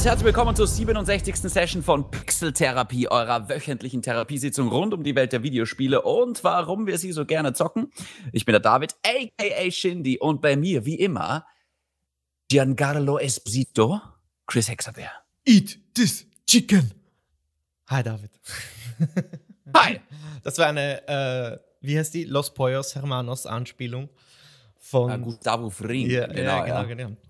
und herzlich willkommen zur 67. Session von Pixel Therapie, eurer wöchentlichen Therapiesitzung rund um die Welt der Videospiele und warum wir sie so gerne zocken. Ich bin der David, aka Shindy, und bei mir, wie immer, Giancarlo Esposito, Chris Hexabeer. Eat this chicken. Hi, David. Hi. Das war eine, äh, wie heißt die? Los Pollos Hermanos Anspielung von Ja, Gustavo Fring. Ja, genau, ja, ja. genau, genau.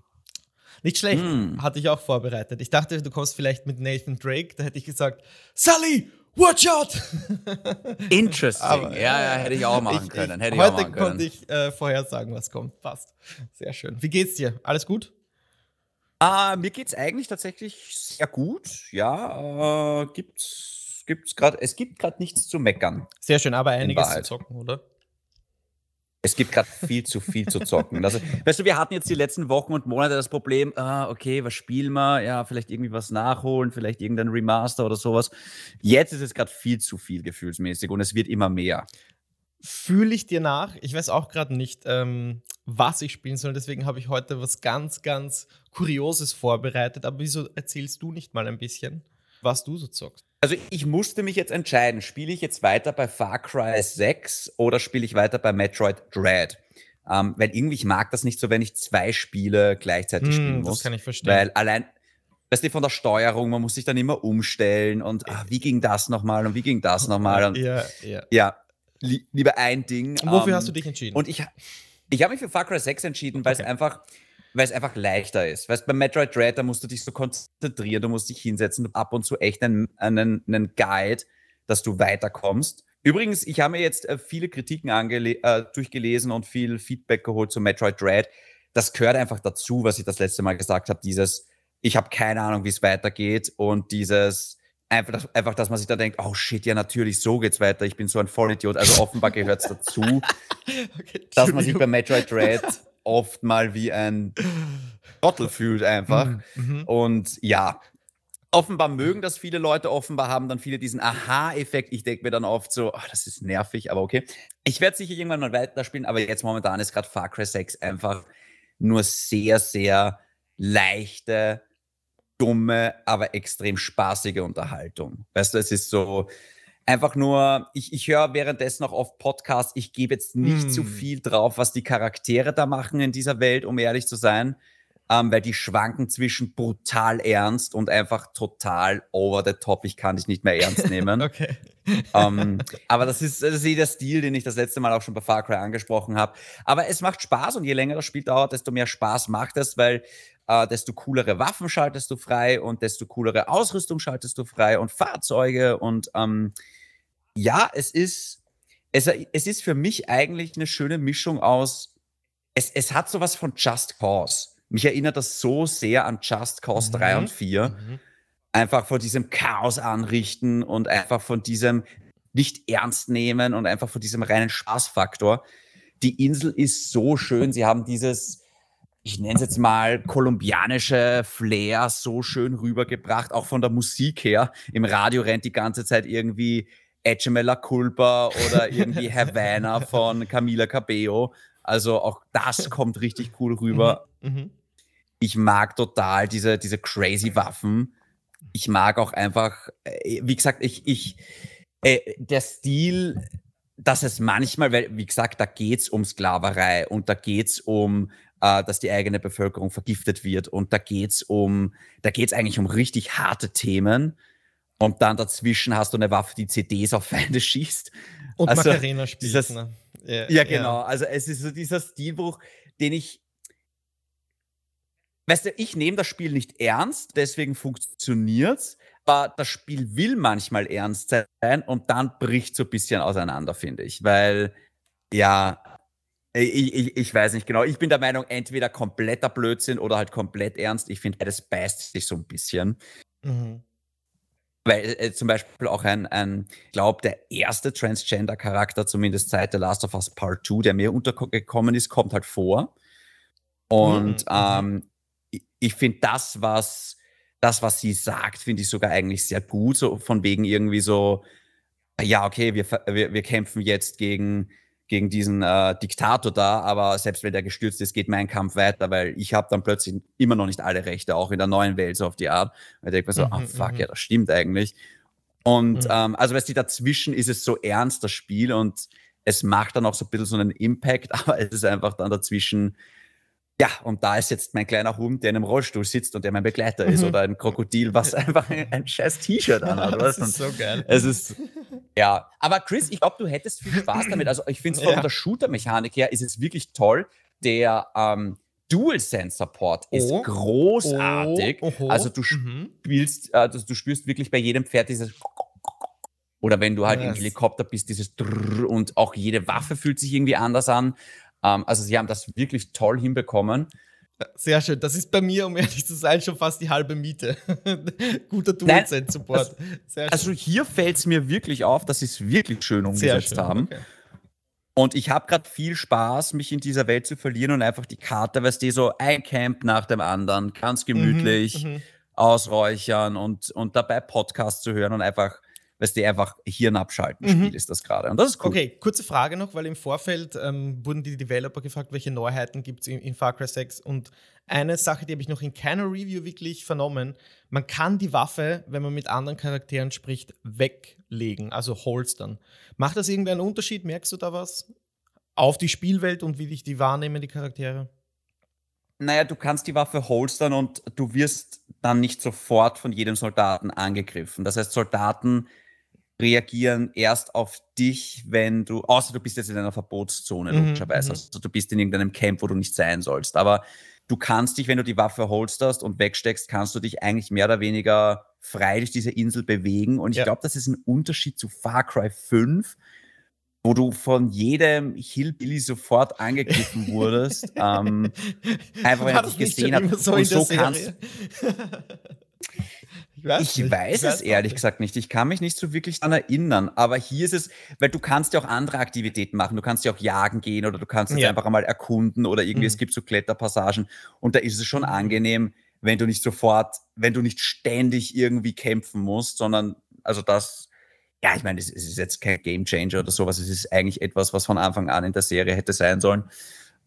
Nicht schlecht, Mm. hatte ich auch vorbereitet. Ich dachte, du kommst vielleicht mit Nathan Drake, da hätte ich gesagt, Sully, watch out! Interesting. Aber, ja, ja, hätte ich auch machen Ich- können. ich, hätte ich heute machen können. konnte ich äh, vorhersagen, was kommt. Passt. Sehr schön. Wie geht's dir? Alles gut? Ah, mir geht's eigentlich tatsächlich sehr gut. Ja, äh, gibt's, gibt's grad, es gibt gerade nichts zu meckern. Sehr schön, aber einiges zu zocken, oder? Es gibt gerade viel zu viel zu zocken. Also, weißt du, wir hatten jetzt die letzten Wochen und Monate das Problem, ah, okay, was spielen wir? Ja, vielleicht irgendwie was nachholen, vielleicht irgendein Remaster oder sowas. Jetzt ist es gerade viel zu viel gefühlsmäßig und es wird immer mehr. Fühle ich dir nach. Ich weiß auch gerade nicht, ähm, was ich spielen soll. Deswegen habe ich heute was ganz, ganz Kurioses vorbereitet. Aber wieso erzählst du nicht mal ein bisschen, was du so zockst? Also ich musste mich jetzt entscheiden, spiele ich jetzt weiter bei Far Cry 6 oder spiele ich weiter bei Metroid Dread? Ähm, weil irgendwie, ich mag das nicht so, wenn ich zwei Spiele gleichzeitig Hm, spielen das muss. kann ich verstehen. Weil allein, weißt du, von der Steuerung, man muss sich dann immer umstellen und ah, wie ging das nochmal und wie ging das nochmal? Und ja, ja. ja, li lieber ein Ding. Und wofür ähm, hast du dich entschieden? Und ich, ich habe mich für Far Cry 6 entschieden, weil es Okay. einfach, weil es einfach leichter ist. Weißt bei Metroid Dread, da musst du dich so konzentrieren, du musst dich hinsetzen, ab und zu echt einen, einen, einen Guide, dass du weiterkommst. Übrigens, ich habe mir jetzt äh, viele Kritiken äh, durchgelesen und viel Feedback geholt zu Metroid Dread. Das gehört einfach dazu, was ich das letzte Mal gesagt habe, dieses, ich habe keine Ahnung, wie es weitergeht und dieses, einfach, dass- einfach, dass man sich da denkt, oh shit, ja natürlich, so geht's weiter, ich bin so ein Vollidiot. Also offenbar gehört es dazu, okay, dass man sich bei. Metroid Dread oft mal wie ein Trottel fühlt einfach. Mhm. Und ja, offenbar mögen das viele Leute, offenbar haben dann viele diesen Aha-Effekt. Ich denke mir dann oft so, "Ah, das ist nervig, aber okay. Ich werde sicher irgendwann mal weiterspielen, aber jetzt momentan ist gerade Far Cry 6 einfach nur sehr, sehr leichte, dumme, aber extrem spaßige Unterhaltung. Weißt du, es ist so einfach nur, ich, ich höre währenddessen auch oft Podcasts, ich gebe jetzt nicht zu Hm. viel drauf, was die Charaktere da machen in dieser Welt, um ehrlich zu sein, ähm, weil die schwanken zwischen brutal ernst und einfach total over the top. Ich kann dich nicht mehr ernst nehmen. Okay. ähm, aber das ist, das ist eh der Stil, den ich das letzte Mal auch schon bei Far Cry angesprochen habe. Aber es macht Spaß und je länger das Spiel dauert, desto mehr Spaß macht es, weil äh, desto coolere Waffen schaltest du frei und desto coolere Ausrüstung schaltest du frei und Fahrzeuge und ähm, ja, es ist, es, es ist für mich eigentlich eine schöne Mischung aus, es, es hat sowas von Just Cause. Mich erinnert das so sehr an Just Cause 3 Mhm. und 4 Mhm. einfach von diesem Chaos anrichten und einfach von diesem nicht ernst nehmen und einfach von diesem reinen Spaßfaktor. Die Insel ist so schön. Sie haben dieses, ich nenne es jetzt mal, kolumbianische Flair so schön rübergebracht, auch von der Musik her. Im Radio rennt die ganze Zeit irgendwie Echeme La Culpa oder irgendwie Havana von Camila Cabello. Also auch das kommt richtig cool rüber Mhm. ich mag total diese, diese crazy Waffen. Ich mag auch einfach, äh, wie gesagt, ich, ich, äh, der Stil, dass es manchmal, weil, wie gesagt, da geht's um Sklaverei und da geht's um, äh, dass die eigene Bevölkerung vergiftet wird und da geht's um, da geht's eigentlich um richtig harte Themen. Und dann dazwischen hast du eine Waffe, die CDs auf Feinde schießt. Und Also, Macarena spielt, dieses- ne? Ja, Ja, genau. Also es ist so dieser Stilbruch, den ich. Weißt du, ich nehme das Spiel nicht ernst, deswegen funktioniert's. Aber das Spiel will manchmal ernst sein und dann bricht so ein bisschen auseinander, finde ich. Weil, ja, ich, ich, ich weiß nicht genau. Ich bin der Meinung, entweder kompletter Blödsinn oder halt komplett ernst. Ich finde, beides beißt sich so ein bisschen. Mhm. Weil äh, zum Beispiel auch ein, ein ich glaube, der erste Transgender-Charakter, zumindest seit The Last of Us Part 2, der mir untergekommen ist, kommt halt vor. Und Mhm, ähm, ich, ich finde das, was das, was sie sagt, finde ich sogar eigentlich sehr gut. So von wegen irgendwie so, ja, okay, wir, wir, wir kämpfen jetzt gegen, gegen diesen äh, Diktator da, aber selbst wenn der gestürzt ist, geht mein Kampf weiter, weil ich habe dann plötzlich immer noch nicht alle Rechte, auch in der neuen Welt so auf die Art. Und ich denke mir so, ah mhm, oh, fuck, mhm. ja, das stimmt eigentlich. Und mhm. ähm, also weißt du, dazwischen ist es so ernst, das Spiel, und es macht dann auch so ein bisschen so einen Impact, aber es ist einfach dann dazwischen ja, und da ist jetzt mein kleiner Hund, der in einem Rollstuhl sitzt und der mein Begleiter ist, mhm. oder ein Krokodil, was einfach ein, ein scheiß T-Shirt anhat. das ist so geil. Es ist, ja. Aber Chris, ich glaube, du hättest viel Spaß damit. Also ich finde es von ja. der Shooter-Mechanik her ist es wirklich toll. Der ähm, DualSense-Support ist oh. großartig. Oh. Also du mhm. spielst, also du spürst wirklich bei jedem Pferd dieses oder wenn du halt yes. im Helikopter bist, dieses Drrr und auch jede Waffe fühlt sich irgendwie anders an. Ähm, also sie haben das wirklich toll hinbekommen. Sehr schön. Das ist bei mir, um ehrlich zu sein, schon fast die halbe Miete. Guter DualSense-Support. Also, also, hier fällt es mir wirklich auf, dass sie es wirklich schön umgesetzt schön, haben. Okay. Und ich habe gerade viel Spaß, mich in dieser Welt zu verlieren und einfach die Karte, weißt du, so ein Camp nach dem anderen, ganz gemütlich mhm, mhm. ausräuchern und, und dabei Podcasts zu hören und einfach weißt du, einfach Hirn abschalten mhm. Spiel ist das gerade. Und das ist cool. Okay, kurze Frage noch, weil im Vorfeld ähm, wurden die Developer gefragt, welche Neuheiten gibt es in, in, Far Cry 6. Und eine Sache, die habe ich noch in keiner Review wirklich vernommen, man kann die Waffe, wenn man mit anderen Charakteren spricht, weglegen, also holstern. Macht das irgendeinen Unterschied? Merkst du da was? Auf die Spielwelt und wie dich die wahrnehmen, die Charaktere? Naja, du kannst die Waffe holstern und du wirst dann nicht sofort von jedem Soldaten angegriffen. Das heißt, Soldaten reagieren erst auf dich, wenn du, außer du bist jetzt in einer Verbotszone, mhm, logischerweise. Mhm. Also du bist in irgendeinem Camp, wo du nicht sein sollst. Aber du kannst dich, wenn du die Waffe holsterst und wegsteckst, kannst du dich eigentlich mehr oder weniger frei durch diese Insel bewegen. Und ich ja. glaube, das ist ein Unterschied zu Far Cry 5, wo du von jedem Hillbilly sofort angegriffen wurdest. ähm, einfach, wenn er dich gesehen hat. So und so kannst. Ich weiß, ich weiß ich es weiß ehrlich nicht. gesagt nicht. Ich kann mich nicht so wirklich daran erinnern. Aber hier ist es, weil du kannst ja auch andere Aktivitäten machen. Du kannst ja auch jagen gehen oder du kannst es ja. einfach einmal erkunden oder irgendwie, mhm. es gibt so Kletterpassagen. Und da ist es schon mhm. angenehm, wenn du nicht sofort, wenn du nicht ständig irgendwie kämpfen musst, sondern, also das, ja, ich meine, es ist jetzt kein Game Changer oder sowas. Es ist eigentlich etwas, was von Anfang an in der Serie hätte sein sollen.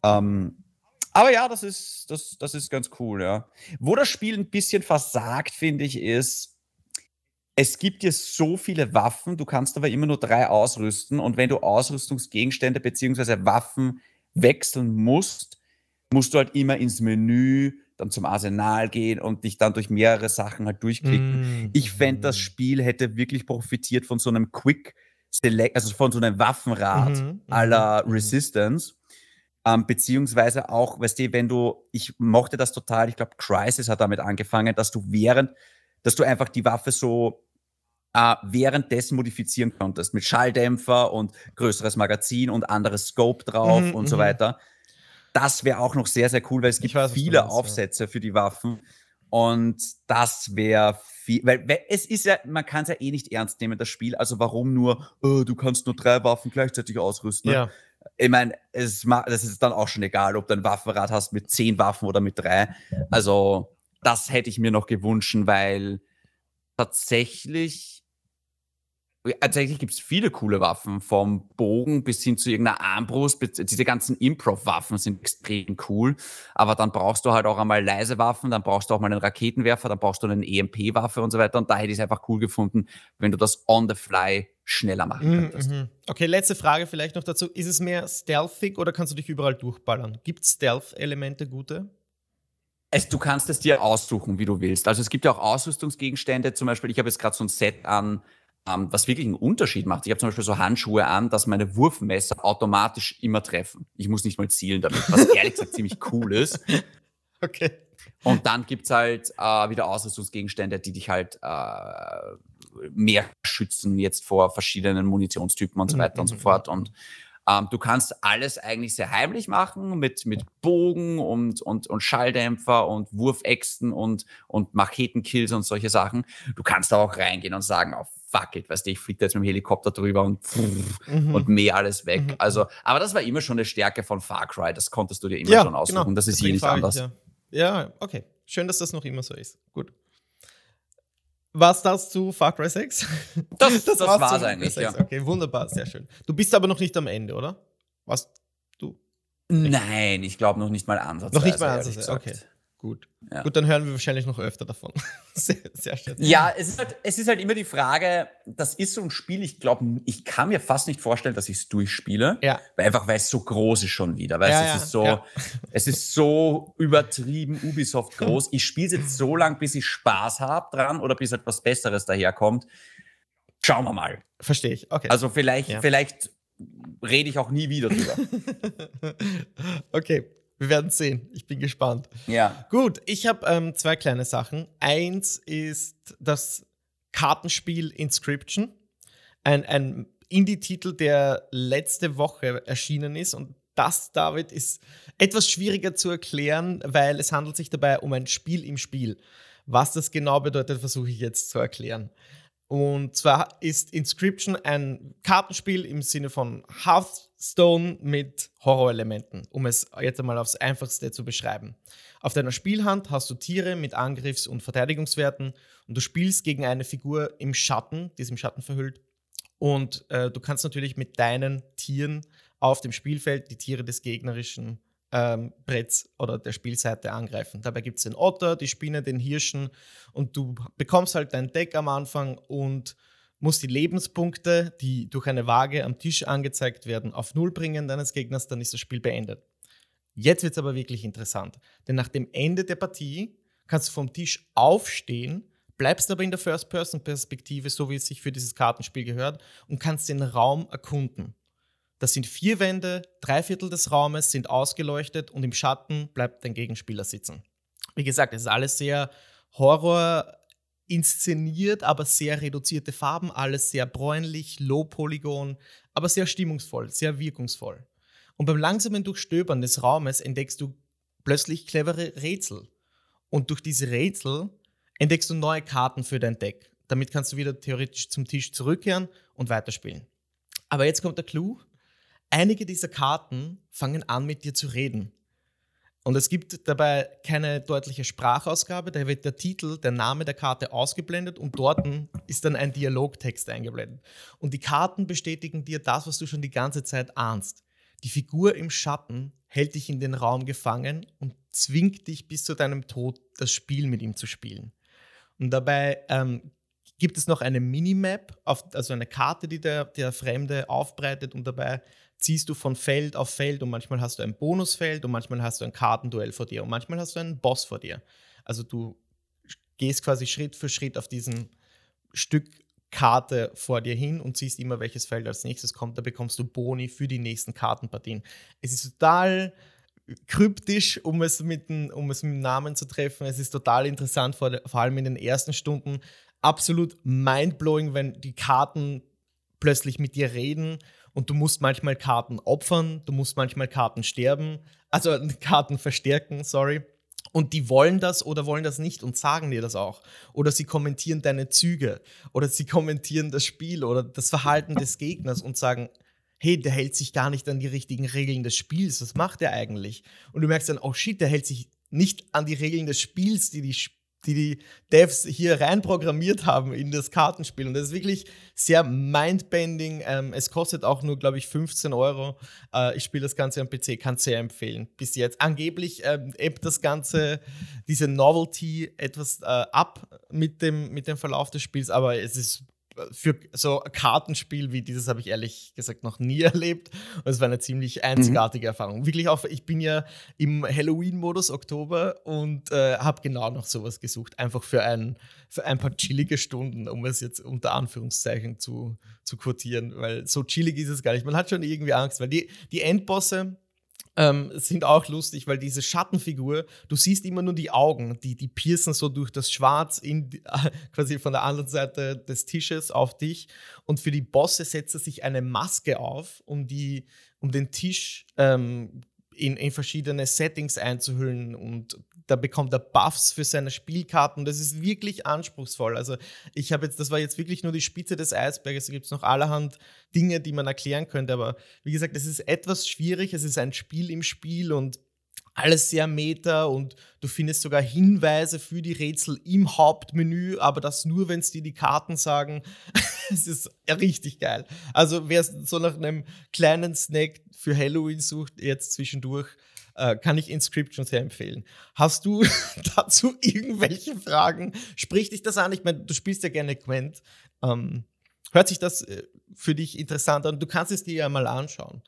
Ähm, aber ja, das ist, das, das ist ganz cool, ja. Wo das Spiel ein bisschen versagt, finde ich, ist, es gibt dir so viele Waffen, du kannst aber immer nur drei ausrüsten. Und wenn du Ausrüstungsgegenstände bzw. Waffen wechseln musst, musst du halt immer ins Menü, dann zum Arsenal gehen und dich dann durch mehrere Sachen halt durchklicken. Mm. Ich fände, das Spiel hätte wirklich profitiert von so einem Quick Select, also von so einem Waffenrad mhm, aller mhm, mhm. Resistance. Ähm, beziehungsweise auch, weißt du, wenn du, ich mochte das total, ich glaube, Crisis hat damit angefangen, dass du während, dass du einfach die Waffe so äh, währenddessen modifizieren konntest mit Schalldämpfer und größeres Magazin und anderes Scope drauf mhm, und so mhm. weiter. Das wäre auch noch sehr, sehr cool, weil es gibt weiß, viele meinst, Aufsätze ja. für die Waffen. Und das wäre viel, weil, weil, es ist ja, man kann es ja eh nicht ernst nehmen, das Spiel. Also warum nur, oh, du kannst nur drei Waffen gleichzeitig ausrüsten? Ne? Ja ich meine, es das ist dann auch schon egal, ob du ein Waffenrad hast mit zehn Waffen oder mit drei. Also, das hätte ich mir noch gewünscht, weil tatsächlich, tatsächlich gibt es viele coole Waffen, vom Bogen bis hin zu irgendeiner Armbrust. Diese ganzen Improv-Waffen sind extrem cool, aber dann brauchst du halt auch einmal leise Waffen, dann brauchst du auch mal einen Raketenwerfer, dann brauchst du eine EMP-Waffe und so weiter. Und da hätte ich es einfach cool gefunden, wenn du das on the fly schneller machen mhm, könntest. Mhm. Okay, letzte Frage vielleicht noch dazu. Ist es mehr stealthig oder kannst du dich überall durchballern? Gibt es Stealth-Elemente gute? Es, du kannst es dir aussuchen, wie du willst. Also es gibt ja auch Ausrüstungsgegenstände. Zum Beispiel, ich habe jetzt gerade so ein Set an, ähm, was wirklich einen Unterschied macht. Ich habe zum Beispiel so Handschuhe an, dass meine Wurfmesser automatisch immer treffen. Ich muss nicht mal zielen damit, was ehrlich gesagt ziemlich cool ist. Okay. Und dann gibt es halt äh, wieder Ausrüstungsgegenstände, die dich halt äh, mehr schützen jetzt vor verschiedenen Munitionstypen und so weiter mhm. und so mhm, fort. Und ähm, du kannst alles eigentlich sehr heimlich machen mit, mit Bogen und, und, und Schalldämpfer und Wurfäxten und, und Machetenkills und solche Sachen. Du kannst da auch reingehen und sagen, oh, fuck it, weißt du, ich fliege jetzt mit dem Helikopter drüber und, mhm. und mäh alles weg. Mhm. Also, aber das war immer schon eine Stärke von Far Cry, das konntest du dir immer ja, schon aussuchen. Genau. Das ist hier nicht anders. Ich, ja. ja, okay. Schön, dass das noch immer so ist. Gut. Was das zu Far Cry 6? Das, das, das war's, war's eigentlich, ja. Okay, wunderbar, sehr schön. Du bist aber noch nicht am Ende, oder? Was du? Nein, ich glaube noch nicht mal ansatzweise. Noch nicht mal ansatzweise, okay. Gut. Ja. Gut, dann hören wir wahrscheinlich noch öfter davon. sehr, sehr schön. Ja, es ist, halt, es ist halt immer die Frage, das ist so ein Spiel, ich glaube, ich kann mir fast nicht vorstellen, dass ich es durchspiele. Ja. Weil einfach, weil es so groß ist schon wieder. Weißt, Ja, es, ist so, es ist so übertrieben Ubisoft groß. Ich spiele es jetzt so lang, bis ich Spaß habe dran oder bis etwas Besseres daherkommt. Schauen wir mal. Verstehe ich. Okay. Also vielleicht, vielleicht rede ich auch nie wieder drüber. okay, wir werden sehen. Ich bin gespannt. ja. Gut, ich habe ähm, zwei kleine Sachen. Eins ist das Kartenspiel Inscription. Ein, ein Indie-Titel, der letzte Woche erschienen ist. Und das, David, ist etwas schwieriger zu erklären, weil es handelt sich dabei um ein Spiel im Spiel. Was das genau bedeutet, versuche ich jetzt zu erklären. Und zwar ist Inscription ein Kartenspiel im Sinne von Hearthstone mit Horrorelementen, um es jetzt einmal aufs Einfachste zu beschreiben. Auf deiner Spielhand hast du Tiere mit Angriffs- und Verteidigungswerten und du spielst gegen eine Figur im Schatten, die ist im Schatten verhüllt. Und äh, du kannst natürlich mit deinen Tieren auf dem Spielfeld die Tiere des gegnerischen ähm, Bretts oder der Spielseite angreifen. Dabei gibt es den Otter, die Spinne, den Hirschen und du bekommst halt dein Deck am Anfang und musst die Lebenspunkte, die durch eine Waage am Tisch angezeigt werden, auf Null bringen deines Gegners, dann ist das Spiel beendet. Jetzt wird es aber wirklich interessant, denn nach dem Ende der Partie kannst du vom Tisch aufstehen, bleibst aber in der First-Person-Perspektive, so wie es sich für dieses Kartenspiel gehört, und kannst den Raum erkunden. Das sind vier Wände, drei Viertel des Raumes sind ausgeleuchtet und im Schatten bleibt dein Gegenspieler sitzen. Wie gesagt, es ist alles sehr Horror inszeniert, aber sehr reduzierte Farben, alles sehr bräunlich, low Polygon, aber sehr stimmungsvoll, sehr wirkungsvoll. Und beim langsamen Durchstöbern des Raumes entdeckst du plötzlich clevere Rätsel. Und durch diese Rätsel entdeckst du neue Karten für dein Deck. Damit kannst du wieder theoretisch zum Tisch zurückkehren und weiterspielen. Aber jetzt kommt der Clou. Einige dieser Karten fangen an, mit dir zu reden. Und es gibt dabei keine deutliche Sprachausgabe, da wird der Titel, der Name der Karte ausgeblendet und dort ist dann ein Dialogtext eingeblendet. Und die Karten bestätigen dir das, was du schon die ganze Zeit ahnst. Die Figur im Schatten hält dich in den Raum gefangen und zwingt dich bis zu deinem Tod, das Spiel mit ihm zu spielen. Und dabei ähm, gibt es noch eine Minimap, auf, also eine Karte, die der, der Fremde aufbreitet und dabei ziehst du von Feld auf Feld und manchmal hast du ein Bonusfeld und manchmal hast du ein Kartenduell vor dir und manchmal hast du einen Boss vor dir. Also du gehst quasi Schritt für Schritt auf diesem Stück Karte vor dir hin und siehst immer, welches Feld als nächstes kommt. Da bekommst du Boni für die nächsten Kartenpartien. Es ist total kryptisch, um es mit dem, um es mit Namen zu treffen. Es ist total interessant, vor, vor allem in den ersten Stunden. Absolut mindblowing, wenn die Karten plötzlich mit dir reden und du musst manchmal Karten opfern, du musst manchmal Karten sterben, also Karten verstärken, sorry. Und die wollen das oder wollen das nicht und sagen dir das auch. Oder sie kommentieren deine Züge oder sie kommentieren das Spiel oder das Verhalten des Gegners und sagen, hey, der hält sich gar nicht an die richtigen Regeln des Spiels, was macht er eigentlich? Und du merkst dann, oh shit, der hält sich nicht an die Regeln des Spiels, die die, die, die Devs hier rein programmiert haben in das Kartenspiel. Und das ist wirklich sehr mindbending. Ähm, es kostet auch nur, glaube ich, 15 Euro. Äh, ich spiele das Ganze am PC, kann sehr empfehlen. Bis jetzt. Angeblich ähm, das Ganze, diese Novelty etwas äh, ab mit dem, mit dem Verlauf des Spiels, aber es ist für so ein Kartenspiel wie dieses habe ich ehrlich gesagt noch nie erlebt. Und es war eine ziemlich einzigartige mhm. Erfahrung. Wirklich auch, ich bin ja im Halloween-Modus Oktober und äh, habe genau noch sowas gesucht. Einfach für ein, für ein paar chillige Stunden, um es jetzt unter Anführungszeichen zu, zu quotieren. Weil so chillig ist es gar nicht. Man hat schon irgendwie Angst, weil die, die Endbosse, ähm, sind auch lustig, weil diese Schattenfigur, du siehst immer nur die Augen, die, die piercen so durch das Schwarz in, äh, quasi von der anderen Seite des Tisches auf dich. Und für die Bosse setzt er sich eine Maske auf, um, die, um den Tisch ähm, in, in verschiedene Settings einzuhüllen und da bekommt er Buffs für seine Spielkarten. Das ist wirklich anspruchsvoll. Also ich habe jetzt, das war jetzt wirklich nur die Spitze des Eisberges. Da gibt es noch allerhand Dinge, die man erklären könnte. Aber wie gesagt, es ist etwas schwierig. Es ist ein Spiel im Spiel und alles sehr meta und du findest sogar Hinweise für die Rätsel im Hauptmenü, aber das nur, wenn es dir die Karten sagen. es ist richtig geil. Also wer so nach einem kleinen Snack für Halloween sucht, jetzt zwischendurch, äh, kann ich Inscription sehr empfehlen. Hast du dazu irgendwelche Fragen? Sprich dich das an? Ich meine, du spielst ja gerne Gwent. Ähm, hört sich das äh, für dich interessant an? Du kannst es dir ja mal anschauen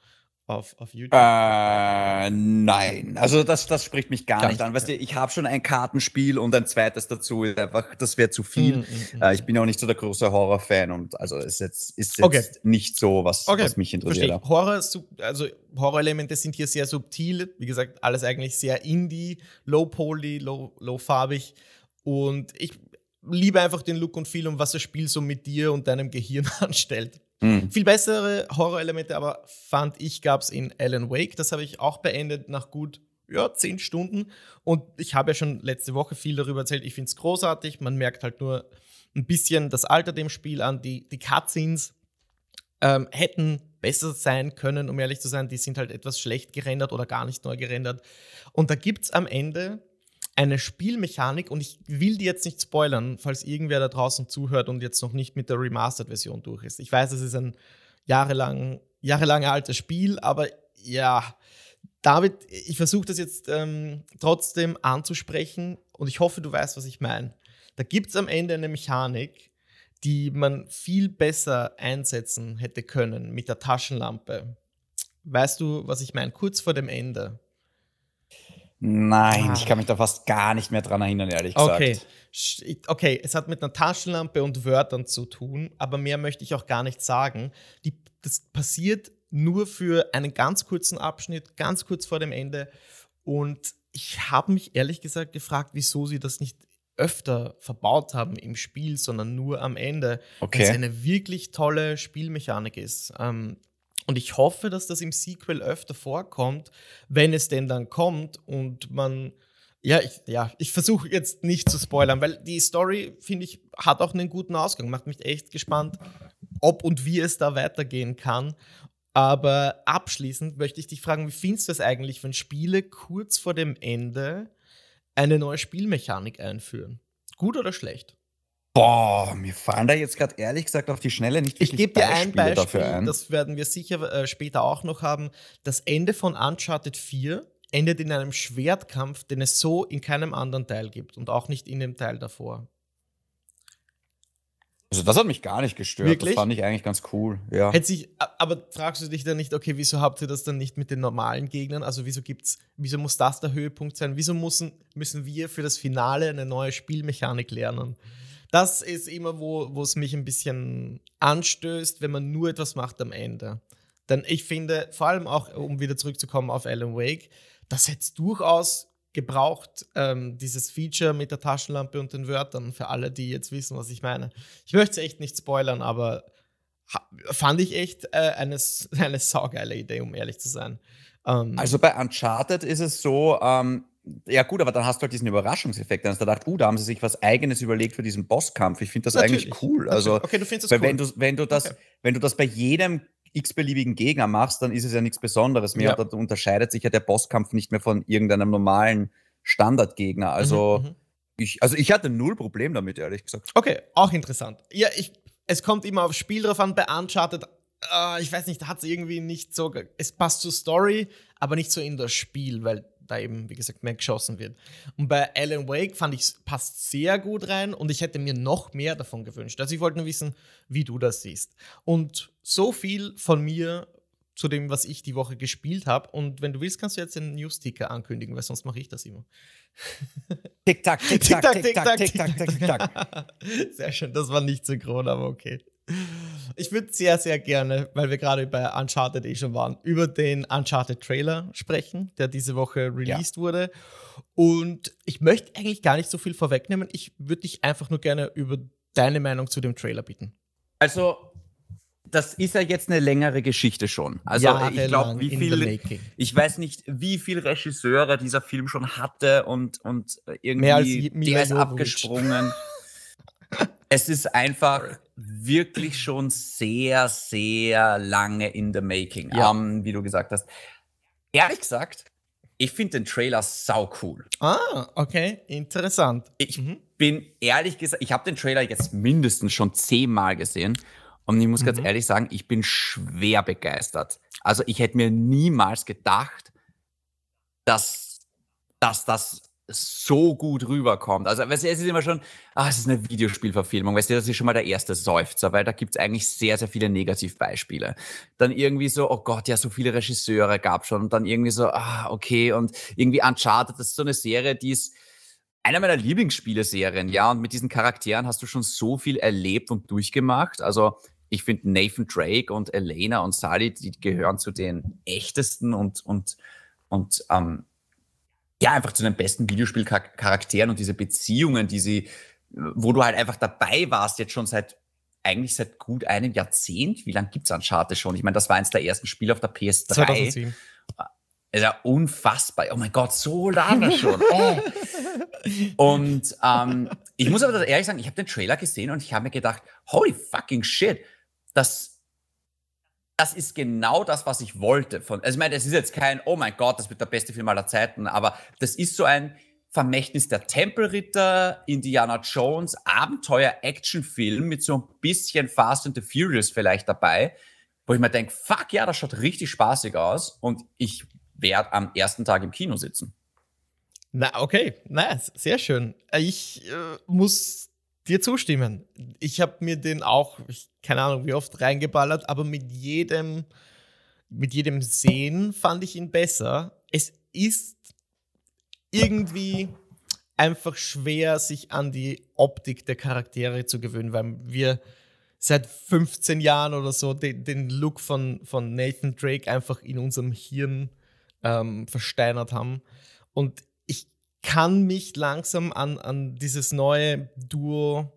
auf, auf YouTube? Äh, nein. Also das, das spricht mich gar, gar nicht an. Weißt du, ich habe schon ein Kartenspiel und ein zweites dazu. Einfach, das wäre zu viel. Mm, mm, mm. Äh, ich bin auch nicht so der große Horror-Fan und also ist jetzt, ist jetzt okay. nicht so, was, okay. was mich interessiert. Verstehe. Horror, also Horror-Elemente sind hier sehr subtil. Wie gesagt, alles eigentlich sehr indie, low-poly, low-farbig. Low und ich liebe einfach den Look und Feel und was das Spiel so mit dir und deinem Gehirn anstellt. Mhm. Viel bessere Horrorelemente aber fand ich, gab es in Alan Wake. Das habe ich auch beendet nach gut ja, zehn Stunden. Und ich habe ja schon letzte Woche viel darüber erzählt. Ich finde es großartig. Man merkt halt nur ein bisschen das Alter dem Spiel an. Die, die Cutscenes ähm, hätten besser sein können, um ehrlich zu sein. Die sind halt etwas schlecht gerendert oder gar nicht neu gerendert. Und da gibt es am Ende eine Spielmechanik und ich will die jetzt nicht spoilern, falls irgendwer da draußen zuhört und jetzt noch nicht mit der Remastered-Version durch ist. Ich weiß, es ist ein jahrelang, jahrelang altes Spiel, aber ja, David, ich versuche das jetzt ähm, trotzdem anzusprechen und ich hoffe, du weißt, was ich meine. Da gibt es am Ende eine Mechanik, die man viel besser einsetzen hätte können mit der Taschenlampe. Weißt du, was ich meine? Kurz vor dem Ende. Nein, ah. ich kann mich da fast gar nicht mehr dran erinnern, ehrlich gesagt. Okay. Okay, es hat mit einer Taschenlampe und Wörtern zu tun, aber mehr möchte ich auch gar nicht sagen. Die, das passiert nur für einen ganz kurzen Abschnitt, ganz kurz vor dem Ende. Und ich habe mich ehrlich gesagt gefragt, wieso sie das nicht öfter verbaut haben im Spiel, sondern nur am Ende. Okay. Weil es eine wirklich tolle Spielmechanik ist. Ähm, und ich hoffe, dass das im Sequel öfter vorkommt, wenn es denn dann kommt und man. Ja, ich, ja, ich versuche jetzt nicht zu spoilern, weil die Story, finde ich, hat auch einen guten Ausgang. Macht mich echt gespannt, ob und wie es da weitergehen kann. Aber abschließend möchte ich dich fragen, wie findest du es eigentlich, wenn Spiele kurz vor dem Ende eine neue Spielmechanik einführen? Gut oder schlecht? Boah, mir fallen da jetzt gerade ehrlich gesagt auf die Schnelle nicht Ich gebe dir ein Beispiel, ein. das werden wir sicher äh, später auch noch haben. Das Ende von Uncharted 4 endet in einem Schwertkampf, den es so in keinem anderen Teil gibt und auch nicht in dem Teil davor. Also das hat mich gar nicht gestört. Wirklich? Das fand ich eigentlich ganz cool. Ja. Hätte sich, aber fragst du dich dann nicht, okay, wieso habt ihr das dann nicht mit den normalen Gegnern? Also wieso gibt's, wieso muss das der Höhepunkt sein? Wieso müssen, müssen wir für das Finale eine neue Spielmechanik lernen? Das ist immer, wo es mich ein bisschen anstößt, wenn man nur etwas macht am Ende. Denn ich finde, vor allem auch, um wieder zurückzukommen auf Alan Wake, das hätte es durchaus gebraucht, ähm, dieses Feature mit der Taschenlampe und den Wörtern, für alle, die jetzt wissen, was ich meine. Ich möchte es echt nicht spoilern, aber fand ich echt äh, eine, eine saugeile Idee, um ehrlich zu sein. Ähm, also bei Uncharted ist es so, ähm, ja gut, aber dann hast du halt diesen Überraschungseffekt. Dann hast du gedacht, uh, da haben sie sich was Eigenes überlegt für diesen Bosskampf. Ich finde das Natürlich. eigentlich cool. Also, okay, du findest das cool. Wenn du, wenn, du das, okay. wenn du das bei jedem x-beliebigen Gegner machst, dann ist es ja nichts Besonderes mehr. Ja. Da unterscheidet sich ja der Bosskampf nicht mehr von irgendeinem normalen Standardgegner. Also, mhm, mhm. ich, also ich hatte null Problem damit, ehrlich gesagt. Okay, auch interessant. Ja, ich, es kommt immer aufs Spiel drauf an. Bei Uncharted, äh, ich weiß nicht, da hat es irgendwie nicht so. Es passt zur Story, aber nicht so in das Spiel, weil da eben, wie gesagt, mehr geschossen wird. Und bei Alan Wake fand ich, es passt sehr gut rein und ich hätte mir noch mehr davon gewünscht. Also ich wollte nur wissen, wie du das siehst. Und so viel von mir zu dem, was ich die Woche gespielt habe. Und wenn du willst, kannst du jetzt den News-Ticker ankündigen, weil sonst mache ich das immer. Tick-Tack, Tick-Tack, Tick-Tack, Tick-Tack, Tick-Tack. Sehr schön, das war nicht synchron, aber okay. Ich würde sehr, sehr gerne, weil wir gerade bei Uncharted eh schon waren, über den Uncharted Trailer sprechen, der diese Woche released ja. wurde. Und ich möchte eigentlich gar nicht so viel vorwegnehmen. Ich würde dich einfach nur gerne über deine Meinung zu dem Trailer bitten. Also, das ist ja jetzt eine längere Geschichte schon. Also ich glaube, wie viel, ich weiß nicht, wie viele Regisseure dieser Film schon hatte und, und irgendwie der ist abgesprungen. es ist einfach wirklich schon sehr, sehr lange in the making, ja. um, wie du gesagt hast. Ehrlich gesagt, Ich finde den Trailer sau cool. Ah, okay, interessant. Ich mhm. bin ehrlich gesagt, ich habe den Trailer jetzt mindestens schon zehnmal gesehen und ich muss mhm. ganz ehrlich sagen, ich bin schwer begeistert. Also ich hätte mir niemals gedacht, dass, dass das so gut rüberkommt. Also weißt du, es ist immer schon, ah, es ist eine Videospielverfilmung, weißt du, das ist schon mal der erste Seufzer, weil da gibt es eigentlich sehr, sehr viele Negativbeispiele. Dann irgendwie so, oh Gott, ja, so viele Regisseure gab schon und dann irgendwie so, ah, okay, und irgendwie Uncharted, das ist so eine Serie, die ist einer meiner Lieblingsspieleserien, ja, und mit diesen Charakteren hast du schon so viel erlebt und durchgemacht. Also ich finde Nathan Drake und Elena und Sally, die gehören zu den echtesten und, und, und ähm, ja, einfach zu den besten Videospielcharakteren und diese Beziehungen, die sie, wo du halt einfach dabei warst, jetzt schon seit eigentlich seit gut einem Jahrzehnt. Wie lange gibt es Uncharted schon? Ich meine, das war eins der ersten Spiele auf der PS3. 2010. Ist ja unfassbar. Oh mein Gott, so lange schon. Oh. Und ähm, ich muss aber ehrlich sagen, ich habe den Trailer gesehen und ich habe mir gedacht, holy fucking shit, das das ist genau das, was ich wollte. Von, also ich meine, es ist jetzt kein, oh mein Gott, das wird der beste Film aller Zeiten, aber das ist so ein Vermächtnis der Tempelritter, Indiana Jones, Abenteuer-Action-Film mit so ein bisschen Fast and the Furious vielleicht dabei, wo ich mir denke, fuck ja, das schaut richtig spaßig aus und ich werde am ersten Tag im Kino sitzen. Na, okay, nice, sehr schön. Ich äh, muss dir zustimmen. Ich habe mir den auch, ich, keine Ahnung, wie oft reingeballert, aber mit jedem, mit jedem Sehen fand ich ihn besser. Es ist irgendwie einfach schwer, sich an die Optik der Charaktere zu gewöhnen, weil wir seit 15 Jahren oder so den, den Look von, von Nathan Drake einfach in unserem Hirn ähm, versteinert haben. Und kann mich langsam an, an dieses neue Duo,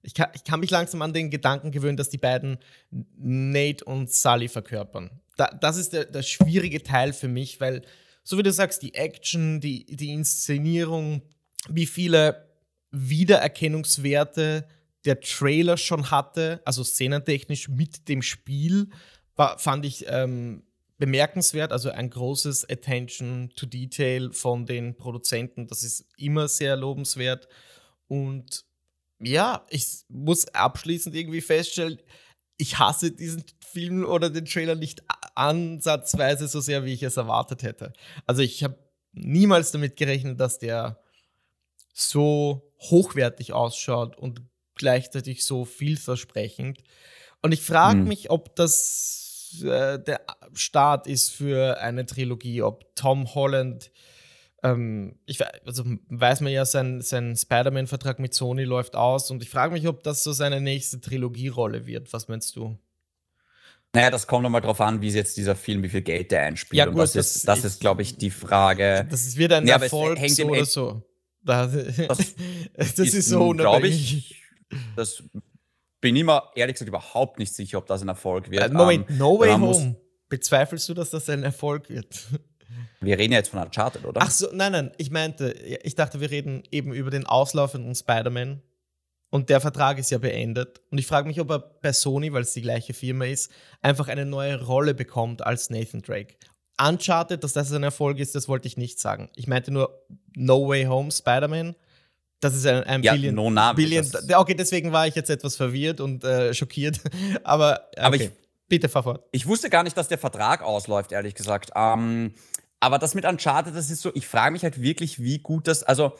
ich kann, ich kann mich langsam an den Gedanken gewöhnen, dass die beiden Nate und Sully verkörpern. Da, das ist der, der schwierige Teil für mich, weil, so wie du sagst, die Action, die, die Inszenierung, wie viele Wiedererkennungswerte der Trailer schon hatte, also szenentechnisch mit dem Spiel, war, fand ich ähm, bemerkenswert, also ein großes Attention to Detail von den Produzenten. Das ist immer sehr lobenswert. Und ja, ich muss abschließend irgendwie feststellen, ich hasse diesen Film oder den Trailer nicht ansatzweise so sehr, wie ich es erwartet hätte. Also ich habe niemals damit gerechnet, dass der so hochwertig ausschaut und gleichzeitig so vielversprechend. Und ich frage hm. mich, ob das äh, der Start ist für eine Trilogie, ob Tom Holland, ähm, ich also weiß man ja, sein, sein Spider-Man-Vertrag mit Sony läuft aus und ich frage mich, ob das so seine nächste Trilogierolle wird. Was meinst du? Naja, das kommt nochmal drauf an, wie jetzt dieser Film, wie viel Geld der einspielt. Ja, gut, und das, das ist, das ist glaube ich, die Frage. Das wird ein ja, Erfolg so oder so. Das, das, ist, ist so glaube ich. Das bin ich mir ehrlich gesagt überhaupt nicht sicher, ob das ein Erfolg wird. Äh, Moment, um, No Way Home. Bezweifelst du, dass das ein Erfolg wird? Wir reden ja jetzt von Uncharted, oder? Ach so, nein, nein. Ich meinte, ich dachte, wir reden eben über den auslaufenden Spider-Man. Und der Vertrag ist ja beendet. Und ich frage mich, ob er bei Sony, weil es die gleiche Firma ist, einfach eine neue Rolle bekommt als Nathan Drake. Uncharted, dass das ein Erfolg ist, das wollte ich nicht sagen. Ich meinte nur No Way Home Spider-Man das ist ein, ein ja, Billion. No Name, Billion okay, deswegen war ich jetzt etwas verwirrt und äh, schockiert. aber, okay. aber ich, bitte fahr fort. Ich wusste gar nicht, dass der Vertrag ausläuft, ehrlich gesagt. Ähm, aber das mit Uncharted, das ist so, ich frage mich halt wirklich, wie gut das, also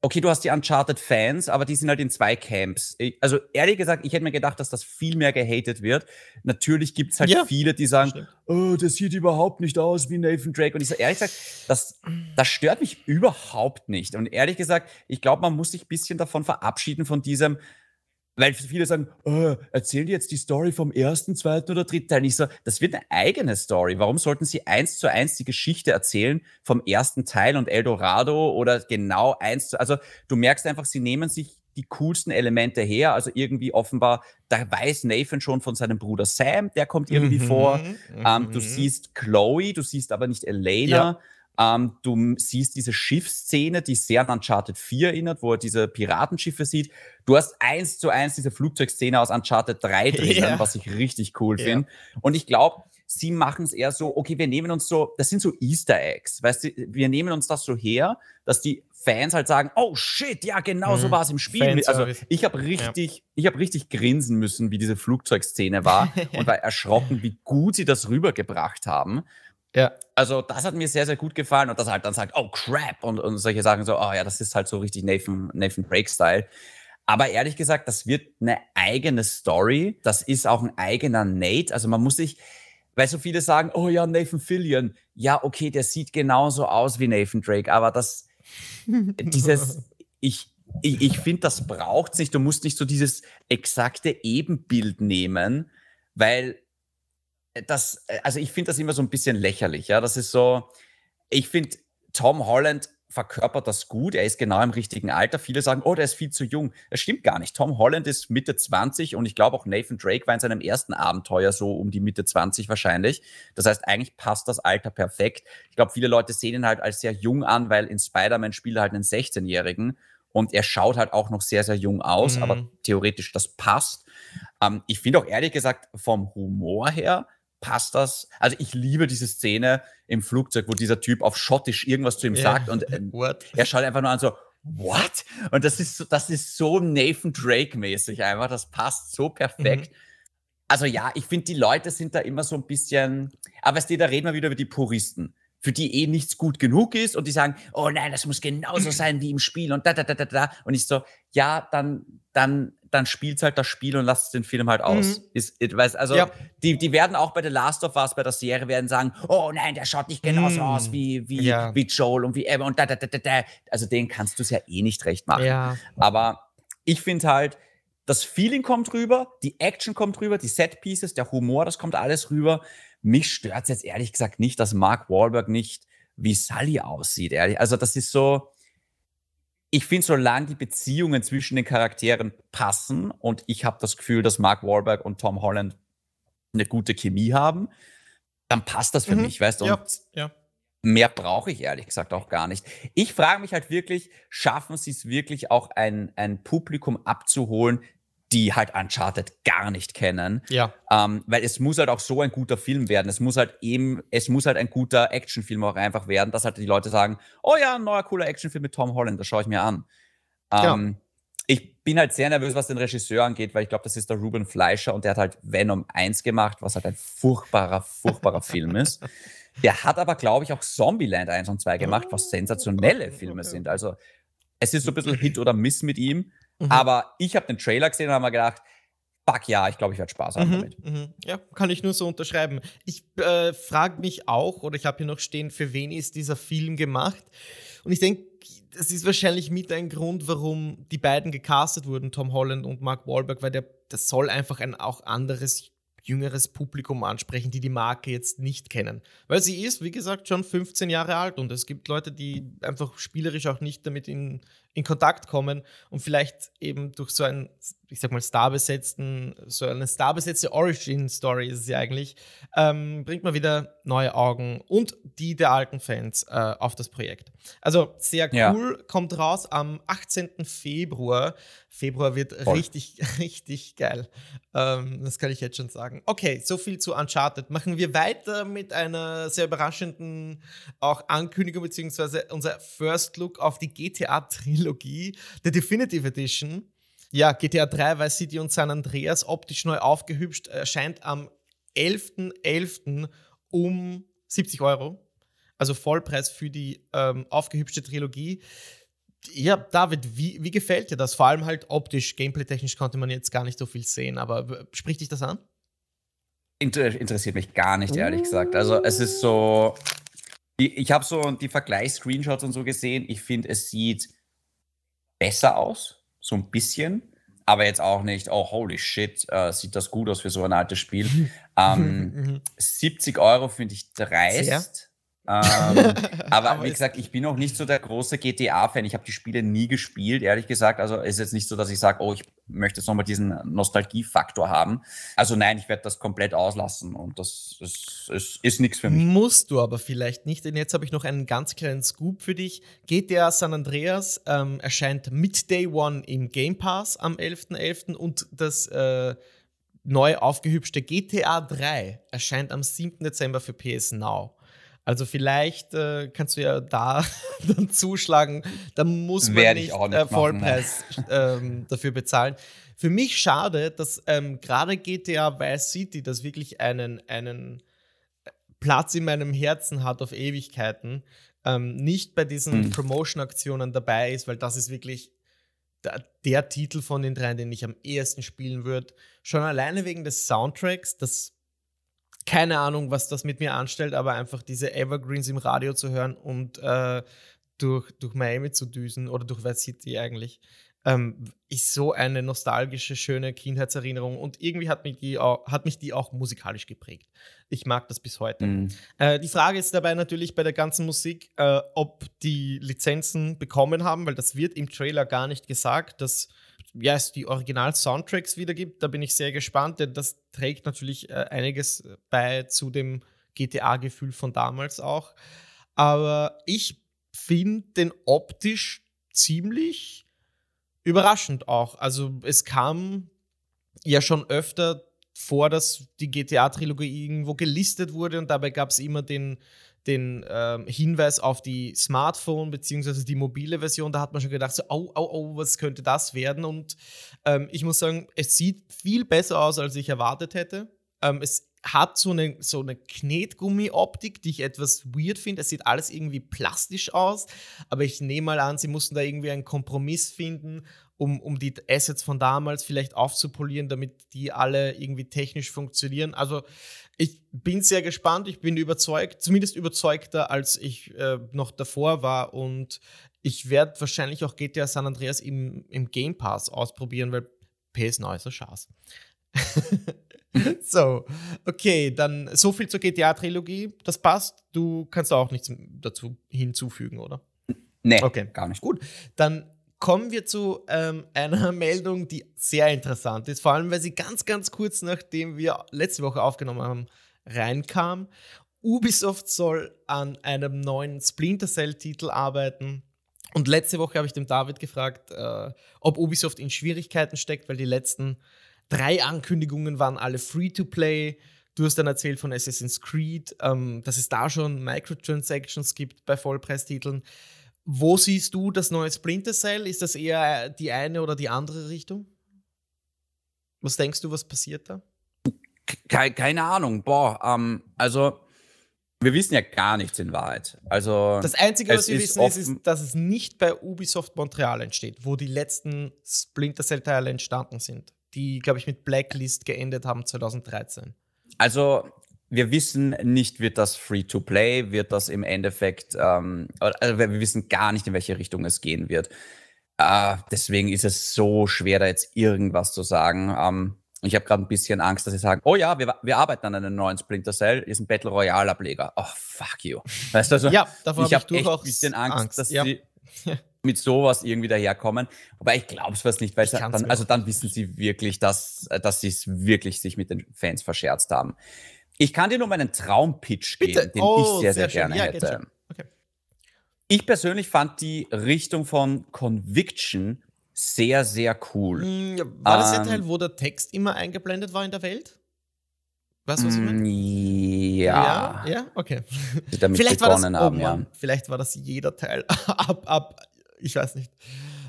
okay, du hast die Uncharted-Fans, aber die sind halt in zwei Camps. Also ehrlich gesagt, ich hätte mir gedacht, dass das viel mehr gehatet wird. Natürlich gibt es halt ja, viele, die sagen, oh, das sieht überhaupt nicht aus wie Nathan Drake. Und ich sage ehrlich gesagt, das, das stört mich überhaupt nicht. Und ehrlich gesagt, ich glaube, man muss sich ein bisschen davon verabschieden, von diesem, weil viele sagen, oh, erzählen die jetzt die Story vom ersten, zweiten oder dritten Teil. Ich so, das wird eine eigene Story. Warum sollten sie eins zu eins die Geschichte erzählen vom ersten Teil und Eldorado oder genau eins zu, also du merkst einfach, sie nehmen sich die coolsten Elemente her. Also irgendwie offenbar, da weiß Nathan schon von seinem Bruder Sam, der kommt irgendwie mhm, vor. Ähm, du mhm. siehst Chloe, du siehst aber nicht Elena. Ja. Ähm, du siehst diese Schiffsszene, die sehr an Uncharted 4 erinnert, wo er diese Piratenschiffe sieht. Du hast eins zu eins diese Flugzeugszene aus Uncharted 3 drinnen, ja. was ich richtig cool finde. Und ich glaube, sie machen es eher so, okay, wir nehmen uns so, das sind so Easter Eggs, weißt du, wir nehmen uns das so her, dass die Fans halt sagen, oh shit, ja, genau mhm. so war es im Spiel. Also ich habe richtig, ja. ich habe richtig grinsen müssen, wie diese Flugzeugszene war und war erschrocken, wie gut sie das rübergebracht haben. Ja. Also das hat mir sehr, sehr gut gefallen und dass er halt dann sagt, oh crap und, und solche Sachen so, oh ja, das ist halt so richtig Nathan, Nathan Drake-Style. Aber ehrlich gesagt, das wird eine eigene Story. Das ist auch ein eigener Nate. Also man muss sich, weil so viele sagen, oh ja, Nathan Fillion. Ja, okay, der sieht genauso aus wie Nathan Drake, aber das, dieses, ich, ich, ich finde, das braucht es nicht. Du musst nicht so dieses exakte Ebenbild nehmen, weil das, also ich finde das immer so ein bisschen lächerlich. Ja, das ist so, ich finde, Tom Holland verkörpert das gut. Er ist genau im richtigen Alter. Viele sagen, oh, der ist viel zu jung. Das stimmt gar nicht. Tom Holland ist Mitte 20 und ich glaube auch Nathan Drake war in seinem ersten Abenteuer so um die Mitte 20 wahrscheinlich. Das heißt, eigentlich passt das Alter perfekt. Ich glaube, viele Leute sehen ihn halt als sehr jung an, weil in Spider-Man spielt er halt einen 16-Jährigen und er schaut halt auch noch sehr, sehr jung aus, mhm. aber theoretisch das passt. Ähm, ich finde auch ehrlich gesagt vom Humor her, passt das? Also ich liebe diese Szene im Flugzeug, wo dieser Typ auf Schottisch irgendwas zu ihm ja. sagt und ähm, er schaut einfach nur an so, what? Und das ist so, das ist so Nathan Drake-mäßig einfach. Das passt so perfekt. Mhm. Also ja, ich finde, die Leute sind da immer so ein bisschen, aber weißt du, da reden wir wieder über die Puristen für die eh nichts gut genug ist und die sagen, oh nein, das muss genauso sein wie im Spiel und da, da, da, da, da. Und ich so, ja, dann, dann, dann spielt halt das Spiel und lasst den Film halt aus. Mhm. Ist, weiß, also, ja. die, die werden auch bei The Last of Us, bei der Serie, werden sagen, oh nein, der schaut nicht genauso mhm. aus wie, wie, ja. wie Joel und wie Emma und da, da, da, da, da. Also, den kannst du es ja eh nicht recht machen. Ja. Aber ich finde halt, das Feeling kommt rüber, die Action kommt rüber, die Set Pieces, der Humor, das kommt alles rüber. Mich stört es jetzt ehrlich gesagt nicht, dass Mark Wahlberg nicht wie Sully aussieht. Ehrlich. Also das ist so, ich finde, solange die Beziehungen zwischen den Charakteren passen und ich habe das Gefühl, dass Mark Wahlberg und Tom Holland eine gute Chemie haben, dann passt das für mhm. mich, weißt du? Ja, ja. Mehr brauche ich ehrlich gesagt auch gar nicht. Ich frage mich halt wirklich, schaffen sie es wirklich auch ein, ein Publikum abzuholen, die halt Uncharted gar nicht kennen. Ja. Ähm, weil es muss halt auch so ein guter Film werden. Es muss halt eben, es muss halt ein guter Actionfilm auch einfach werden, dass halt die Leute sagen, oh ja, ein neuer cooler Actionfilm mit Tom Holland, das schaue ich mir an. Ähm, ja. Ich bin halt sehr nervös, was den Regisseur angeht, weil ich glaube, das ist der Ruben Fleischer und der hat halt Venom 1 gemacht, was halt ein furchtbarer, furchtbarer Film ist. Der hat aber, glaube ich, auch Zombieland 1 und 2 gemacht, was sensationelle Filme sind. Also es ist so ein bisschen Hit oder Miss mit ihm. Mhm. Aber ich habe den Trailer gesehen und habe mir gedacht, fuck ja, ich glaube, ich werde Spaß haben mhm, damit. Mhm. Ja, kann ich nur so unterschreiben. Ich äh, frage mich auch, oder ich habe hier noch stehen, für wen ist dieser Film gemacht? Und ich denke, das ist wahrscheinlich mit ein Grund, warum die beiden gecastet wurden, Tom Holland und Mark Wahlberg, weil der, das soll einfach ein auch anderes jüngeres Publikum ansprechen, die die Marke jetzt nicht kennen. Weil sie ist, wie gesagt, schon 15 Jahre alt und es gibt Leute, die einfach spielerisch auch nicht damit in, in Kontakt kommen und vielleicht eben durch so einen, ich sag mal, starbesetzten, so eine starbesetzte Origin-Story ist es ja eigentlich, ähm, bringt man wieder neue Augen und die der alten Fans äh, auf das Projekt. Also sehr cool, ja. kommt raus am 18. Februar. Februar wird Voll. richtig, richtig geil. Ähm, das kann ich jetzt schon sagen. Okay, so viel zu Uncharted. Machen wir weiter mit einer sehr überraschenden auch Ankündigung, beziehungsweise unser First Look auf die GTA-Trilogie. Trilogie der Definitive Edition. Ja, GTA 3 Vice City und San Andreas optisch neu aufgehübscht erscheint am 11.11. .11. um 70 Euro. Also Vollpreis für die ähm, aufgehübschte Trilogie. Ja, David, wie, wie gefällt dir das? Vor allem halt optisch, gameplay-technisch konnte man jetzt gar nicht so viel sehen, aber spricht dich das an? Inter interessiert mich gar nicht, ehrlich gesagt. Also es ist so, ich, ich habe so die Vergleichs-Screenshots und so gesehen. Ich finde, es sieht besser aus, so ein bisschen, aber jetzt auch nicht, oh holy shit, äh, sieht das gut aus für so ein altes Spiel. ähm, 70 mhm. Euro finde ich dreist. Sehr? Ähm, aber, aber, wie gesagt, ich bin auch nicht so der große GTA-Fan. Ich habe die Spiele nie gespielt, ehrlich gesagt. Also ist jetzt nicht so, dass ich sage, oh, ich möchte jetzt nochmal diesen Nostalgiefaktor haben. Also nein, ich werde das komplett auslassen und das ist, ist, ist nichts für mich. Musst du aber vielleicht nicht, denn jetzt habe ich noch einen ganz kleinen Scoop für dich. GTA San Andreas ähm, erscheint mit Day One im Game Pass am 11.11. .11. und das äh, neu aufgehübschte GTA 3 erscheint am 7. Dezember für PS Now. Also vielleicht äh, kannst du ja da dann zuschlagen. Da muss man nicht, nicht äh, machen, Vollpreis ähm, dafür bezahlen. Für mich schade, dass ähm, gerade GTA Vice City, das wirklich einen, einen Platz in meinem Herzen hat auf Ewigkeiten, ähm, nicht bei diesen Mhm. Promotion-Aktionen dabei ist, weil das ist wirklich der, der Titel von den drei, den ich am ehesten spielen würde. Schon alleine wegen des Soundtracks, das keine Ahnung, was das mit mir anstellt, aber einfach diese Evergreens im Radio zu hören und äh, durch, durch Miami zu düsen oder durch Vice City eigentlich, ähm, ist so eine nostalgische, schöne Kindheitserinnerung und irgendwie hat mich, die auch, hat mich die auch musikalisch geprägt. Ich mag das bis heute. Mhm. Äh, die Frage ist dabei natürlich bei der ganzen Musik, äh, ob die Lizenzen bekommen haben, weil das wird im Trailer gar nicht gesagt, dass ja, es die Original-Soundtracks wieder gibt. Da bin ich sehr gespannt, denn das trägt natürlich äh, einiges bei zu dem GTA-Gefühl von damals auch. Aber ich finde den optisch ziemlich überraschend auch. Also es kam ja schon öfter vor, dass die GTA-Trilogie irgendwo gelistet wurde und dabei gab es immer den, den ähm, Hinweis auf die Smartphone bzw. die mobile Version. Da hat man schon gedacht, so, au, au, au, was könnte das werden? Und ähm, ich muss sagen, es sieht viel besser aus, als ich erwartet hätte. Ähm, es hat so eine, so eine Knetgummi-Optik, die ich etwas weird finde. Es sieht alles irgendwie plastisch aus, aber ich nehme mal an, sie mussten da irgendwie einen Kompromiss finden, um, um die Assets von damals vielleicht aufzupolieren, damit die alle irgendwie technisch funktionieren. Also ich bin sehr gespannt, ich bin überzeugt, zumindest überzeugter, als ich äh, noch davor war und ich werde wahrscheinlich auch GTA San Andreas im, im Game Pass ausprobieren, weil PS Now ist ein Schatz. so, okay, dann so viel zur GTA-Trilogie. Das passt. Du kannst auch nichts dazu hinzufügen, oder? Nee, Okay. gar nicht. Gut, dann kommen wir zu ähm, einer Meldung, die sehr interessant ist, vor allem weil sie ganz, ganz kurz nachdem wir letzte Woche aufgenommen haben, reinkam. Ubisoft soll an einem neuen Splinter Cell-Titel arbeiten. Und letzte Woche habe ich dem David gefragt, äh, ob Ubisoft in Schwierigkeiten steckt, weil die letzten drei Ankündigungen waren alle Free-to-Play. Du hast dann erzählt von Assassin's Creed, ähm, dass es da schon Microtransactions gibt bei Vollpreistiteln. Wo siehst du das neue Splinter Cell? Ist das eher die eine oder die andere Richtung? Was denkst du, was passiert da? Keine, keine Ahnung. Boah, ähm, also wir wissen ja gar nichts in Wahrheit. Also Das Einzige, was wir wissen, ist, ist, dass es nicht bei Ubisoft Montreal entsteht, wo die letzten Splinter Cell-Teile entstanden sind. Die, glaube ich, mit Blacklist geendet haben 2013. Also, wir wissen nicht, wird das Free-to-Play, wird das im Endeffekt, ähm, also wir wissen gar nicht, in welche Richtung es gehen wird. Äh, deswegen ist es so schwer, da jetzt irgendwas zu sagen. Ähm, ich habe gerade ein bisschen Angst, dass sie sagen, oh ja, wir, wir arbeiten an einem neuen Splinter Cell, ist ein Battle Royale-Ableger. Oh, fuck you. Weißt du, also, Ja, davor ich habe ich habe echt durchaus ein bisschen Angst, Angst, dass ja. sie mit sowas irgendwie daherkommen. Wobei ich glaube es fast nicht, weil dann, also dann wissen sie wirklich, dass, äh, dass sie es wirklich sich mit den Fans verscherzt haben. Ich kann dir nur meinen Traumpitch Bitte. geben, den Oh, ich sehr, sehr sehr, gerne Ja, hätte. Okay. Ich persönlich fand die Richtung von Conviction sehr, sehr cool. Mm, War das der Ähm, Teil, wo der Text immer eingeblendet war in der Welt? Weißt du, was ich meine? Mm, Ja, ja, ja, okay. Vielleicht war das, oh haben, Mann, ja. vielleicht war das jeder Teil ab, ab, ich weiß nicht.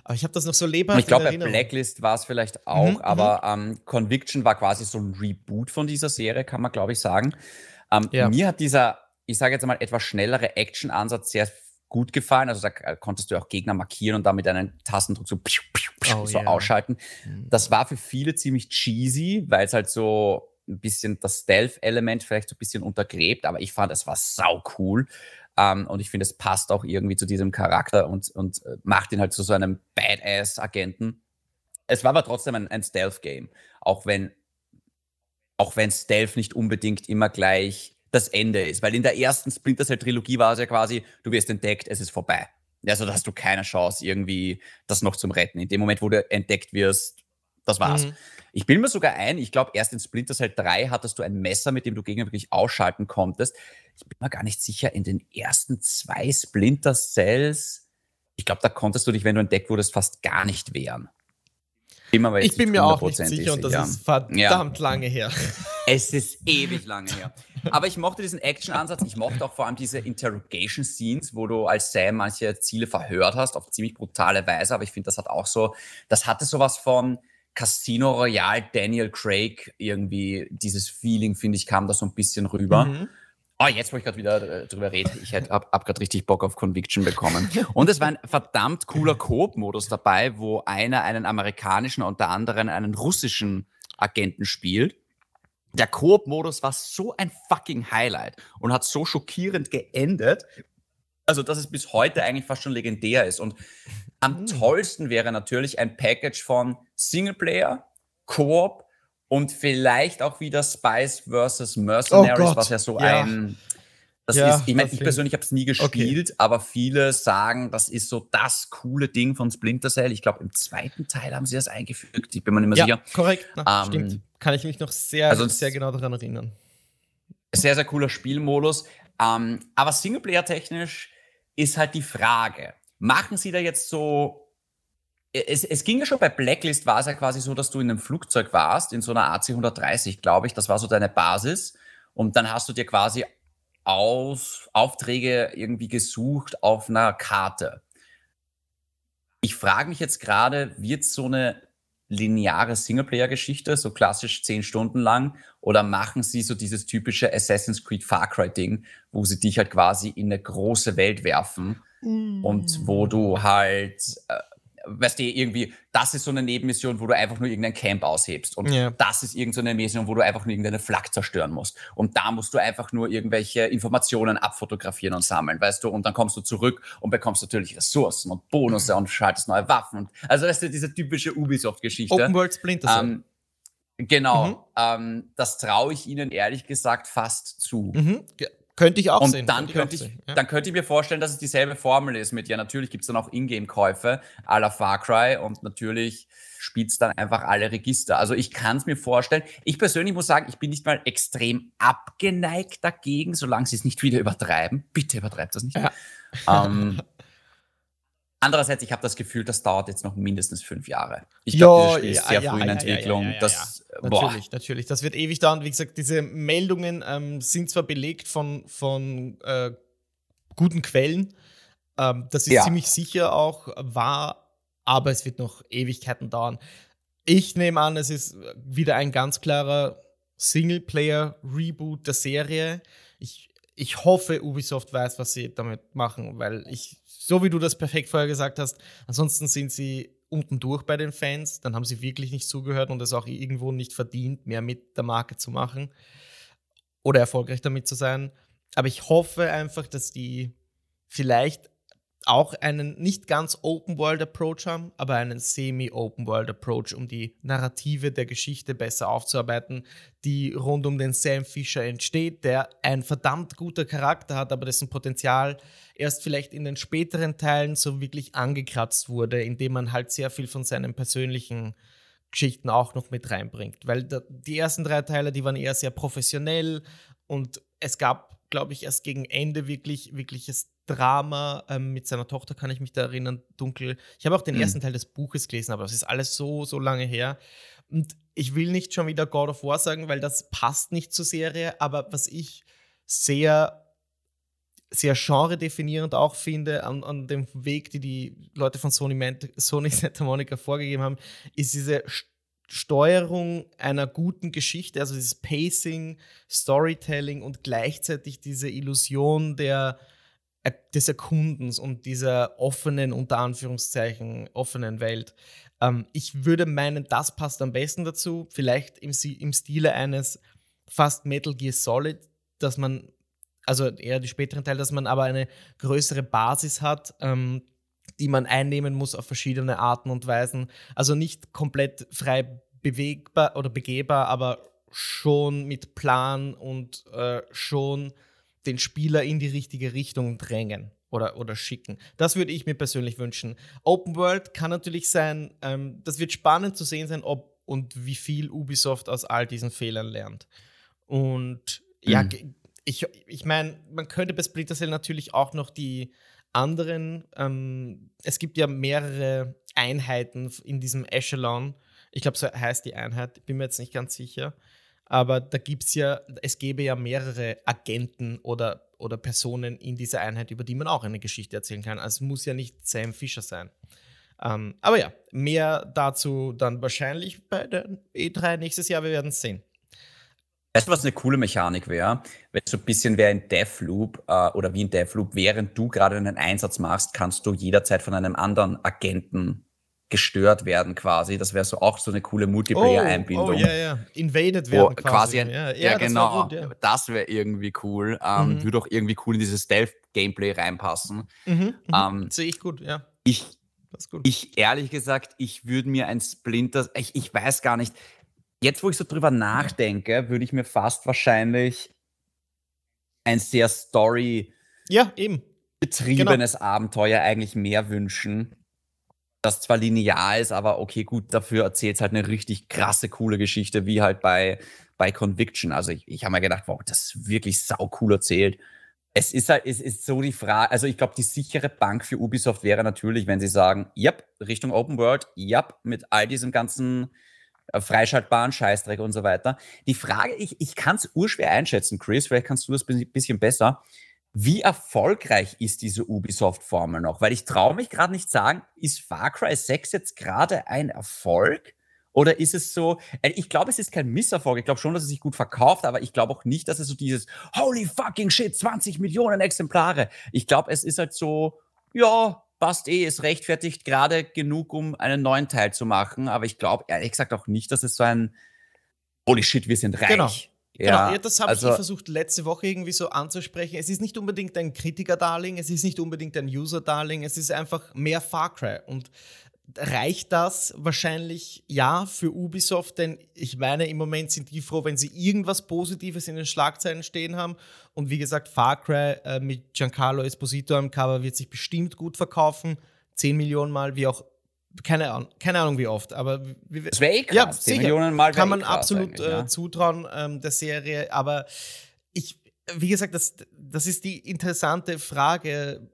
Aber ich habe das noch so lebhaft Ich glaube, bei. Blacklist war es vielleicht auch, Mhm, aber ähm, Conviction war quasi so ein Reboot von dieser Serie, kann man, glaube ich, sagen. Ähm, Ja. Mir hat dieser, ich sage jetzt mal, etwas schnellere Action-Ansatz sehr gut gefallen. Also da äh, konntest du auch Gegner markieren und dann mit einem Tastendruck so, piu, piu, piu, Oh, so ja. ausschalten. Mhm. Das war für viele ziemlich cheesy, weil es halt so ein bisschen das Stealth-Element vielleicht so ein bisschen untergräbt, aber ich fand, es war sau cool. Ähm, und ich finde, es passt auch irgendwie zu diesem Charakter und, und äh, macht ihn halt zu so einem Badass-Agenten. Es war aber trotzdem ein, ein Stealth-Game, auch wenn, auch wenn Stealth nicht unbedingt immer gleich das Ende ist. Weil in der ersten Splinter Cell-Trilogie war es ja quasi, du wirst entdeckt, es ist vorbei. Also da hast du keine Chance, irgendwie das noch zum Retten. In dem Moment, wo du entdeckt wirst, das war's. Mhm. Ich bilde mir sogar ein, ich glaube, erst in Splinter Cell 3 hattest du ein Messer, mit dem du Gegner wirklich ausschalten konntest. Ich bin mir gar nicht sicher, in den ersten zwei Splinter Cells, ich glaube, da konntest du dich, wenn du entdeckt wurdest, fast gar nicht wehren. Bin mir Ich bin mir auch nicht sicher und das sicher. ist verdammt lange her. Es ist ewig lange her. Aber ich mochte diesen Action-Ansatz. Ich mochte auch vor allem diese Interrogation-Scenes, wo du als Sam manche Ziele verhört hast, auf ziemlich brutale Weise. Aber ich finde, das hat auch so, das hatte sowas von Casino Royale, Daniel Craig irgendwie. Dieses Feeling, finde ich, kam da so ein bisschen rüber. Mhm. Oh, jetzt, wo ich gerade wieder äh, drüber rede, ich hätte hab, hab gerade richtig Bock auf Conviction bekommen. Und es war ein verdammt cooler Coop-Modus dabei, wo einer einen amerikanischen, unter anderem einen russischen Agenten spielt. Der Koop-Modus war so ein fucking Highlight und hat so schockierend geendet, also dass es bis heute eigentlich fast schon legendär ist. Und am Mhm. tollsten wäre natürlich ein Package von Singleplayer, Koop und vielleicht auch wieder Spice vs. Mercenaries, Oh was ja so ja. ein. Das Ja, ist, ich meine, ich persönlich habe es nie gespielt, aber viele sagen, das ist so das coole Ding von Splinter Cell. Ich glaube, im zweiten Teil haben sie das eingefügt. Ich bin mir nicht mehr Ja, sicher. korrekt. Na, Ähm, stimmt. Kann ich mich noch sehr, also sehr genau daran erinnern. sehr, sehr cooler Spielmodus. Ähm, aber Singleplayer-technisch ist halt die Frage, machen sie da jetzt so. Es, es ging ja schon bei Blacklist, war es ja quasi so, dass du in einem Flugzeug warst, in so einer AC-130, glaube ich. Das war so deine Basis. Und dann hast du dir quasi aus, Aufträge irgendwie gesucht auf einer Karte. Ich frage mich jetzt gerade, wird so eine lineare Singleplayer-Geschichte, so klassisch zehn Stunden lang, oder machen sie so dieses typische Assassin's Creed Far Cry Ding, wo sie dich halt quasi in eine große Welt werfen? Und wo du halt, äh, weißt du, irgendwie, das ist so eine Nebenmission, wo du einfach nur irgendein Camp aushebst und Ja. das ist irgendeine Mission, wo du einfach nur irgendeine Flak zerstören musst und da musst du einfach nur irgendwelche Informationen abfotografieren und sammeln, weißt du, und dann kommst du zurück und bekommst natürlich Ressourcen und Bonusse und schaltest neue Waffen und, also das ist diese typische Ubisoft-Geschichte. Open World Splinter Cell. Ähm, genau, Mhm. ähm, das traue ich ihnen ehrlich gesagt fast zu. mhm. ja, könnte ich auch Und sehen. dann könnte, ich, sehen, ja. dann könnte ich mir vorstellen, dass es dieselbe Formel ist mit, ja, natürlich gibt es dann auch Ingame-Käufe à la Far Cry und natürlich spielt es dann einfach alle Register. Also ich kann es mir vorstellen. Ich persönlich muss sagen, ich bin nicht mal extrem abgeneigt dagegen, solange sie es nicht wieder übertreiben. Bitte übertreibt das nicht. Ja. Ähm, andererseits, ich habe das Gefühl, das dauert jetzt noch mindestens fünf Jahre. Ich glaube, Spiel ist sehr ja, früh in ja, Entwicklung. ja, ja, das, boah, Natürlich, natürlich. Das wird ewig dauern. Wie gesagt, diese Meldungen ähm, sind zwar belegt von, von äh, guten Quellen, ähm, das ist ziemlich sicher auch wahr, aber es wird noch Ewigkeiten dauern. Ich nehme an, es ist wieder ein ganz klarer Singleplayer-Reboot der Serie. Ich, ich hoffe, Ubisoft weiß, was sie damit machen, weil ich, so wie du das perfekt vorher gesagt hast, ansonsten sind sie unten durch bei den Fans, dann haben sie wirklich nicht zugehört und es auch irgendwo nicht verdient, mehr mit der Marke zu machen oder erfolgreich damit zu sein. Aber ich hoffe einfach, dass die vielleicht auch einen nicht ganz Open-World-Approach haben, aber einen Semi-Open-World-Approach, um die Narrative der Geschichte besser aufzuarbeiten, die rund um den Sam Fisher entsteht, der ein verdammt guter Charakter hat, aber dessen Potenzial erst vielleicht in den späteren Teilen so wirklich angekratzt wurde, indem man halt sehr viel von seinen persönlichen Geschichten auch noch mit reinbringt. Weil die ersten drei Teile, die waren eher sehr professionell und es gab, glaube ich, erst gegen Ende wirklich wirkliches Drama ähm, mit seiner Tochter, kann ich mich da erinnern, dunkel. Ich habe auch den Mhm. ersten Teil des Buches gelesen, aber das ist alles so, so lange her. Und ich will nicht schon wieder God of War sagen, weil das passt nicht zur Serie, aber was ich sehr sehr genre-definierend auch finde an, an dem Weg, die die Leute von Sony, Sony Santa Monica vorgegeben haben, ist diese Steuerung einer guten Geschichte, also dieses Pacing, Storytelling und gleichzeitig diese Illusion der, äh, des Erkundens und dieser offenen, unter Anführungszeichen, offenen Welt. Ähm, ich würde meinen, das passt am besten dazu, vielleicht im, im Stile eines fast Metal Gear Solid, dass man also eher die späteren Teile, dass man aber eine größere Basis hat, ähm, die man einnehmen muss auf verschiedene Arten und Weisen. Also nicht komplett frei bewegbar oder begehbar, aber schon mit Plan und äh, schon den Spieler in die richtige Richtung drängen oder, oder schicken. Das würde ich mir persönlich wünschen. Open World kann natürlich sein, ähm, das wird spannend zu sehen sein, ob und wie viel Ubisoft aus all diesen Fehlern lernt. Und ja, Mhm. ge- ich, ich meine, man könnte bei Splinter Cell natürlich auch noch die anderen, ähm, es gibt ja mehrere Einheiten in diesem Echelon, Ich glaube, so heißt die Einheit, bin mir jetzt nicht ganz sicher. Aber da gibt es ja, es gäbe ja mehrere Agenten oder, oder Personen in dieser Einheit, über die man auch eine Geschichte erzählen kann. Also es muss ja nicht Sam Fisher sein. Ähm, aber ja, mehr dazu dann wahrscheinlich bei der E3 nächstes Jahr. Wir werden es sehen. Weißt du, was eine coole Mechanik wäre? Wenn so ein bisschen wäre in Deathloop äh, oder wie in Deathloop, während du gerade einen Einsatz machst, kannst du jederzeit von einem anderen Agenten gestört werden quasi. Das wäre so auch so eine coole Multiplayer-Einbindung. Oh, ja, ja. Invaded werden quasi. quasi ein, ja, ja, ja genau. Gut, ja. Das wäre irgendwie cool. Ähm, mhm. Würde auch irgendwie cool in dieses Stealth-Gameplay reinpassen. Mhm, mhm. ähm, Sehe ich gut, ja. Ich, ich ehrlich gesagt, ich würde mir ein Splinter, ich, ich weiß gar nicht, jetzt wo ich so drüber nachdenke, würde ich mir fast wahrscheinlich ein sehr Story- ja, eben. betriebenes genau. Abenteuer eigentlich mehr wünschen das zwar linear ist, aber okay, gut, dafür erzählt es halt eine richtig krasse, coole Geschichte, wie halt bei, bei Conviction. Also ich, ich habe mir gedacht, wow, das ist wirklich sau cool erzählt. Es ist halt, es ist so die Frage, also ich glaube, die sichere Bank für Ubisoft wäre natürlich, wenn sie sagen, yep, Richtung Open World, yep, mit all diesem ganzen freischaltbaren Scheißdreck und so weiter. Die Frage, ich, ich kann es urschwer einschätzen, Chris, vielleicht kannst du das ein bisschen besser. Wie erfolgreich ist diese Ubisoft-Formel noch? Weil ich traue mich gerade nicht sagen, ist Far Cry 6 jetzt gerade ein Erfolg? Oder ist es so, äh, ich glaube, es ist kein Misserfolg. Ich glaube schon, dass es sich gut verkauft, aber ich glaube auch nicht, dass es so dieses Holy fucking shit, 20 Millionen Exemplare. Ich glaube, es ist halt so, ja, passt eh, ist rechtfertigt gerade genug, um einen neuen Teil zu machen. Aber ich glaube ehrlich gesagt auch nicht, dass es so ein Holy shit, wir sind reich. Genau. Ja, genau, das habe also, ich versucht letzte Woche irgendwie so anzusprechen. Es ist nicht unbedingt ein Kritiker-Darling, es ist nicht unbedingt ein User-Darling, es ist einfach mehr Far Cry. Und reicht das wahrscheinlich ja für Ubisoft, denn ich meine, im Moment sind die froh, wenn sie irgendwas Positives in den Schlagzeilen stehen haben. Und wie gesagt, Far Cry äh, mit Giancarlo Esposito am Cover wird sich bestimmt gut verkaufen. 10 Millionen Mal, wie auch keine Ahnung, keine Ahnung wie oft, aber das wäre eh krass. Ja, sicher. Millionen Mal kann man absolut äh, ja. zutrauen ähm, der Serie, aber ich, wie gesagt, das, das ist die interessante Frage,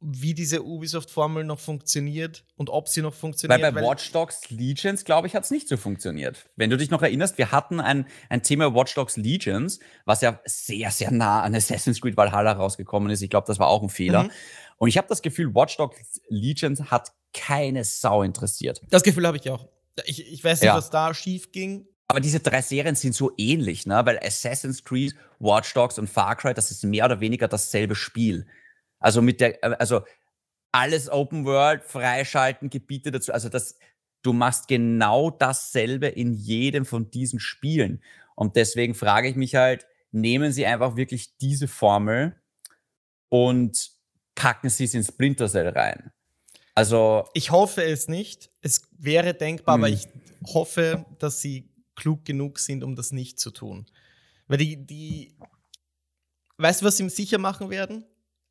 wie diese Ubisoft-Formel noch funktioniert und ob sie noch funktioniert. Weil bei weil Watch Dogs Legions, glaube ich, hat es nicht so funktioniert. Wenn du dich noch erinnerst, wir hatten ein, ein Thema Watch Dogs Legions, was ja sehr, sehr nah an Assassin's Creed Valhalla rausgekommen ist. Ich glaube, das war auch ein Fehler. Mhm. Und ich habe das Gefühl, Watch Dogs Legions hat keine Sau interessiert. Das Gefühl habe ich auch. Ich, ich weiß nicht, ja. was da schief ging. Aber diese drei Serien sind so ähnlich, ne? weil Assassin's Creed, Watch Dogs und Far Cry, das ist mehr oder weniger dasselbe Spiel. Also mit der, äh, also alles Open World, freischalten, Gebiete dazu. Also das, du machst genau dasselbe in jedem von diesen Spielen. Und deswegen frage ich mich halt, nehmen Sie einfach wirklich diese Formel und packen sie es in Splinter Cell rein. Also. Ich hoffe es nicht. Es wäre denkbar, aber hm. ich hoffe, dass sie klug genug sind, um das nicht zu tun. Weil die, die. Weißt du, was sie sicher machen werden?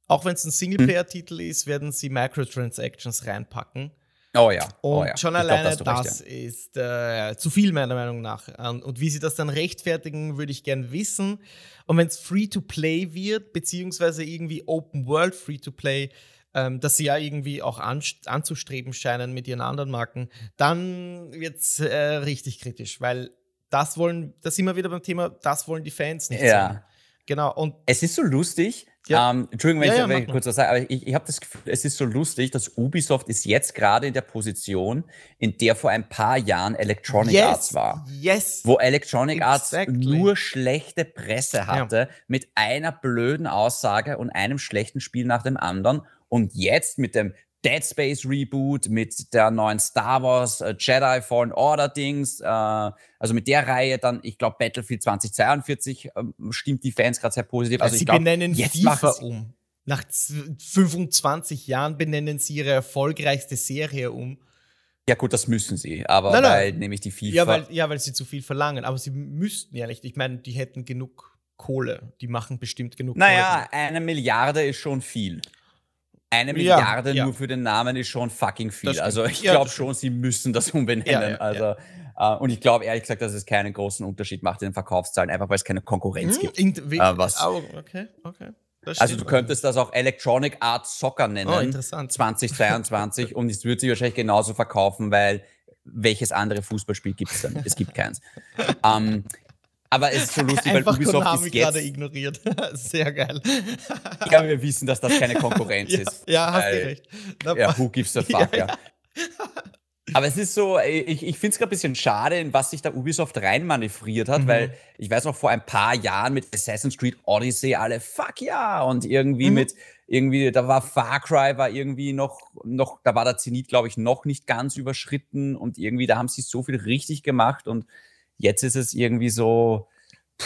Auch wenn es ein Singleplayer-Titel hm. ist, werden sie Microtransactions reinpacken. Oh ja. Oh und ja. schon alleine glaub, das, recht, ja. ist äh, zu viel, meiner Meinung nach. Und wie sie das dann rechtfertigen, würde ich gern wissen. Und wenn es Free-to-Play wird, beziehungsweise irgendwie Open World Free-to-Play, ähm, dass sie ja irgendwie auch an, anzustreben scheinen mit ihren anderen Marken, dann wird es äh, richtig kritisch, weil das wollen, da sind wir wieder beim Thema, das wollen die Fans nicht ja. sehen. Genau. Und es ist so lustig, ja. Ähm, Entschuldigung, wenn ja, ich, ja, ich kurz was sage, aber ich, ich habe das Gefühl, es ist so lustig, dass Ubisoft ist jetzt gerade in der Position, in der vor ein paar Jahren Electronic yes. Arts war. Yes. Wo Electronic exactly. Arts nur schlechte Presse hatte, mit einer blöden Aussage und einem schlechten Spiel nach dem anderen. Und jetzt mit dem Dead Space Reboot, mit der neuen Star Wars äh, Jedi Fallen Order Dings, äh, also mit der Reihe dann, ich glaube, Battlefield 2042 äh, stimmt die Fans gerade sehr positiv. Also, sie glaub, benennen FIFA um. Nach 25 Jahren benennen sie ihre erfolgreichste Serie um. Ja, gut, das müssen sie, aber nein, weil nein. nämlich die FIFA. Ja weil, ja, weil sie zu viel verlangen, aber sie müssten ja nicht. Ich meine, die hätten genug Kohle. Die machen bestimmt genug naja, Kohle. Naja, eine Milliarde ist schon viel eine Milliarde ja, nur für den Namen ist schon fucking viel. Also ich glaube schon, sie müssen das umbenennen. also uh, und ich glaube ehrlich gesagt, dass es keinen großen Unterschied macht in den Verkaufszahlen, einfach weil es keine Konkurrenz hm, gibt. In, uh, was, oh, okay, okay. Also du könntest das auch Electronic Arts Soccer nennen. Oh, interessant. 2022 und es wird sich wahrscheinlich genauso verkaufen, weil welches andere Fußballspiel gibt es dann? Es gibt keins. ähm, aber es ist so lustig, weil Ubisoft Konami ist jetzt. gerade ignoriert. Sehr geil. Ja, wir wissen, dass das keine Konkurrenz ja, ist. ja, hast du recht. Na, Ja, who gives a fuck, Ja, ja. Aber es ist so, ich, ich finde es gerade ein bisschen schade, in was sich da Ubisoft reinmanövriert hat, Mhm. weil ich weiß noch vor ein paar Jahren mit Assassin's Creed Odyssey alle fuck ja und irgendwie Mhm. mit irgendwie da war Far Cry war irgendwie noch noch da war der Zenit glaube ich noch nicht ganz überschritten und irgendwie da haben sie so viel richtig gemacht und jetzt ist es irgendwie so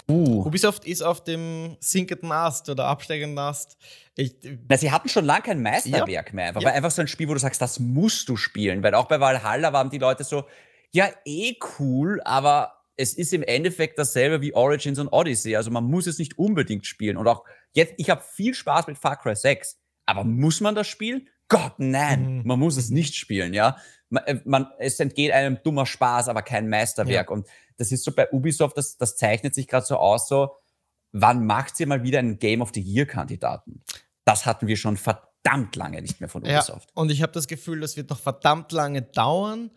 puh. Ubisoft ist auf dem sinkenden Ast oder absteigenden Ast. Ich, Na, sie hatten schon lange kein Meisterwerk mehr. Einfach, Ja. weil einfach so ein Spiel, wo du sagst, das musst du spielen. Weil auch bei Valhalla waren die Leute so, ja, eh cool, aber es ist im Endeffekt dasselbe wie Origins und Odyssey. Also man muss es nicht unbedingt spielen. Und auch jetzt, ich habe viel Spaß mit Far Cry 6. Aber muss man das spielen? Gott, nein, Mhm. man muss es nicht spielen, ja. Man, äh, man, es entgeht einem dummer Spaß, aber kein Meisterwerk. Und das ist so bei Ubisoft, das, das zeichnet sich gerade so aus, so, wann macht sie mal wieder einen Game of the Year-Kandidaten? Das hatten wir schon verdammt lange nicht mehr von ja, Ubisoft. und ich habe das Gefühl, das wird noch verdammt lange dauern.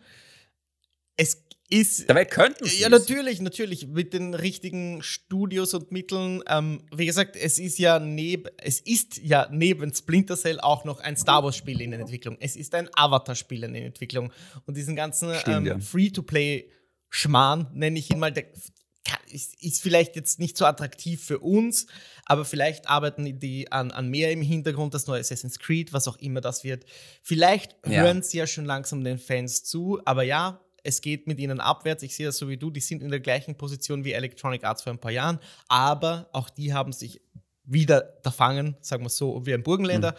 Es ist. Dabei könnten sie Ja, natürlich, natürlich. Mit den richtigen Studios und Mitteln. Ähm, wie gesagt, es ist ja neben, es ist ja neben Splinter Cell auch noch ein Star Wars-Spiel in Entwicklung. Es ist ein Avatar-Spiel in Entwicklung. Und diesen ganzen ähm, ja. Free-to-Play-Schmarrn, nenne ich ihn mal, der ist, ist vielleicht jetzt nicht so attraktiv für uns, aber vielleicht arbeiten die an, an mehr im Hintergrund, das neue Assassin's Creed, was auch immer das wird. Vielleicht Ja. hören sie ja schon langsam den Fans zu, aber ja, es geht mit ihnen abwärts. Ich sehe das so wie du, die sind in der gleichen Position wie Electronic Arts vor ein paar Jahren, aber auch die haben sich wieder da fangen, sagen wir so, wie ein Burgenländer.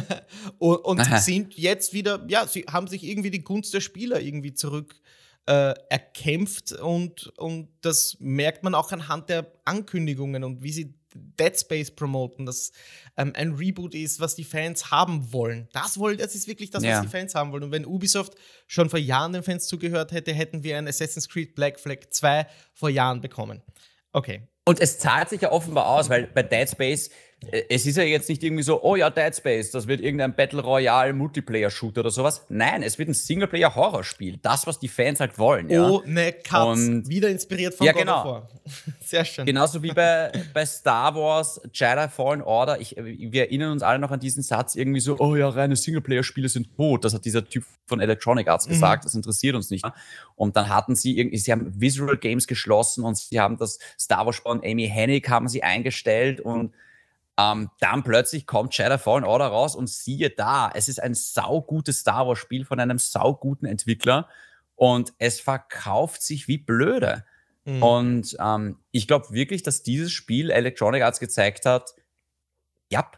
und und Aha. sind jetzt wieder, ja, sie haben sich irgendwie die Gunst der Spieler irgendwie zurück äh, erkämpft und, und das merkt man auch anhand der Ankündigungen und wie sie Dead Space promoten, dass ähm, ein Reboot ist, was die Fans haben wollen. Das, wollen, das ist wirklich das, Ja. was die Fans haben wollen. Und wenn Ubisoft schon vor Jahren den Fans zugehört hätte, hätten wir ein Assassin's Creed Black Flag 2 vor Jahren bekommen. Okay. Und es zahlt sich ja offenbar aus, weil bei Dead Space, es ist ja jetzt nicht irgendwie so, oh ja, Dead Space, das wird irgendein Battle Royale Multiplayer-Shooter oder sowas. Nein, es wird ein Singleplayer-Horrorspiel. Das, was die Fans halt wollen, ja. Oh, ne Katz. Und- Wieder inspiriert von Ja, God genau. of War. Sehr schön. Genauso wie bei, bei Star Wars Jedi Fallen Order. Ich, wir erinnern uns alle noch an diesen Satz irgendwie so, oh ja, reine Singleplayer-Spiele sind tot. Das hat dieser Typ von Electronic Arts Mhm. gesagt. Das interessiert uns nicht. Und dann hatten sie irgendwie, sie haben Visual Games geschlossen und sie haben das Star Wars von Amy Hennig haben sie eingestellt und ähm, dann plötzlich kommt Jedi Fallen Order raus und siehe da, es ist ein saugutes Star Wars Spiel von einem sauguten Entwickler und es verkauft sich wie blöde. Mhm. Und ähm, ich glaube wirklich, dass dieses Spiel Electronic Arts gezeigt hat, ja,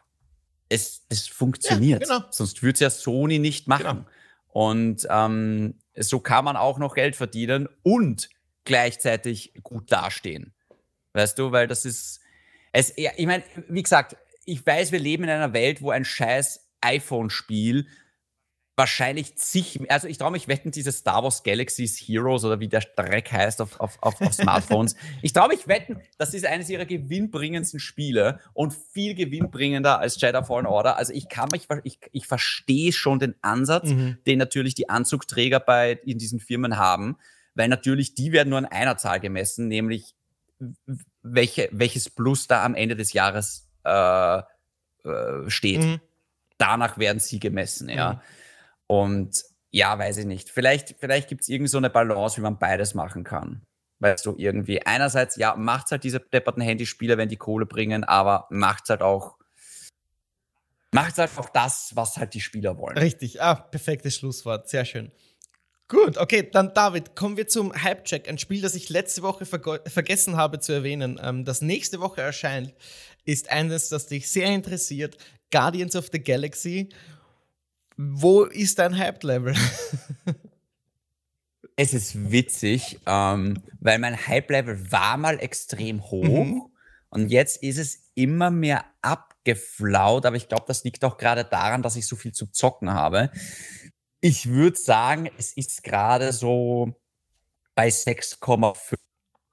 es, es funktioniert. Ja, genau. Sonst würde es ja Sony nicht machen. Genau. Und ähm, so kann man auch noch Geld verdienen und gleichzeitig gut dastehen. Weißt du, weil das ist, es, ich meine, wie gesagt, ich weiß, wir leben in einer Welt, wo ein scheiß iPhone-Spiel wahrscheinlich zig, also ich traue mich wetten, diese Star Wars Galaxies Heroes oder wie der Dreck heißt auf, auf, auf, auf Smartphones. ich traue mich wetten, das ist eines ihrer gewinnbringendsten Spiele und viel gewinnbringender als Jedi Fallen Order. Also ich kann mich, ich, ich verstehe schon den Ansatz, Mhm. den natürlich die Anzugträger bei in diesen Firmen haben, weil natürlich die werden nur an einer Zahl gemessen, nämlich welche, welches Plus da am Ende des Jahres äh, äh, steht Mhm. danach werden sie gemessen, ja. Mhm. Und ja, weiß ich nicht. Vielleicht, vielleicht gibt es irgendwie so eine Balance, wie man beides machen kann. Weißt du, irgendwie, einerseits, ja, macht's halt diese depperten Handyspiele, wenn die Kohle bringen, aber macht's halt auch, macht's halt auch das, was halt die Spieler wollen. Richtig, ah, perfektes Schlusswort, sehr schön. Gut, okay, dann David, kommen wir zum Hype-Check, ein Spiel, das ich letzte Woche vergessen habe zu erwähnen. Ähm, das nächste Woche erscheint, ist eines, das dich sehr interessiert, Guardians of the Galaxy. Wo ist dein Hype-Level? Es ist witzig, ähm, weil mein Hype-Level war mal extrem hoch Mhm. und jetzt ist es immer mehr abgeflaut, aber ich glaube, das liegt auch gerade daran, dass ich so viel zu zocken habe. Ich würde sagen, es ist gerade so bei 6,5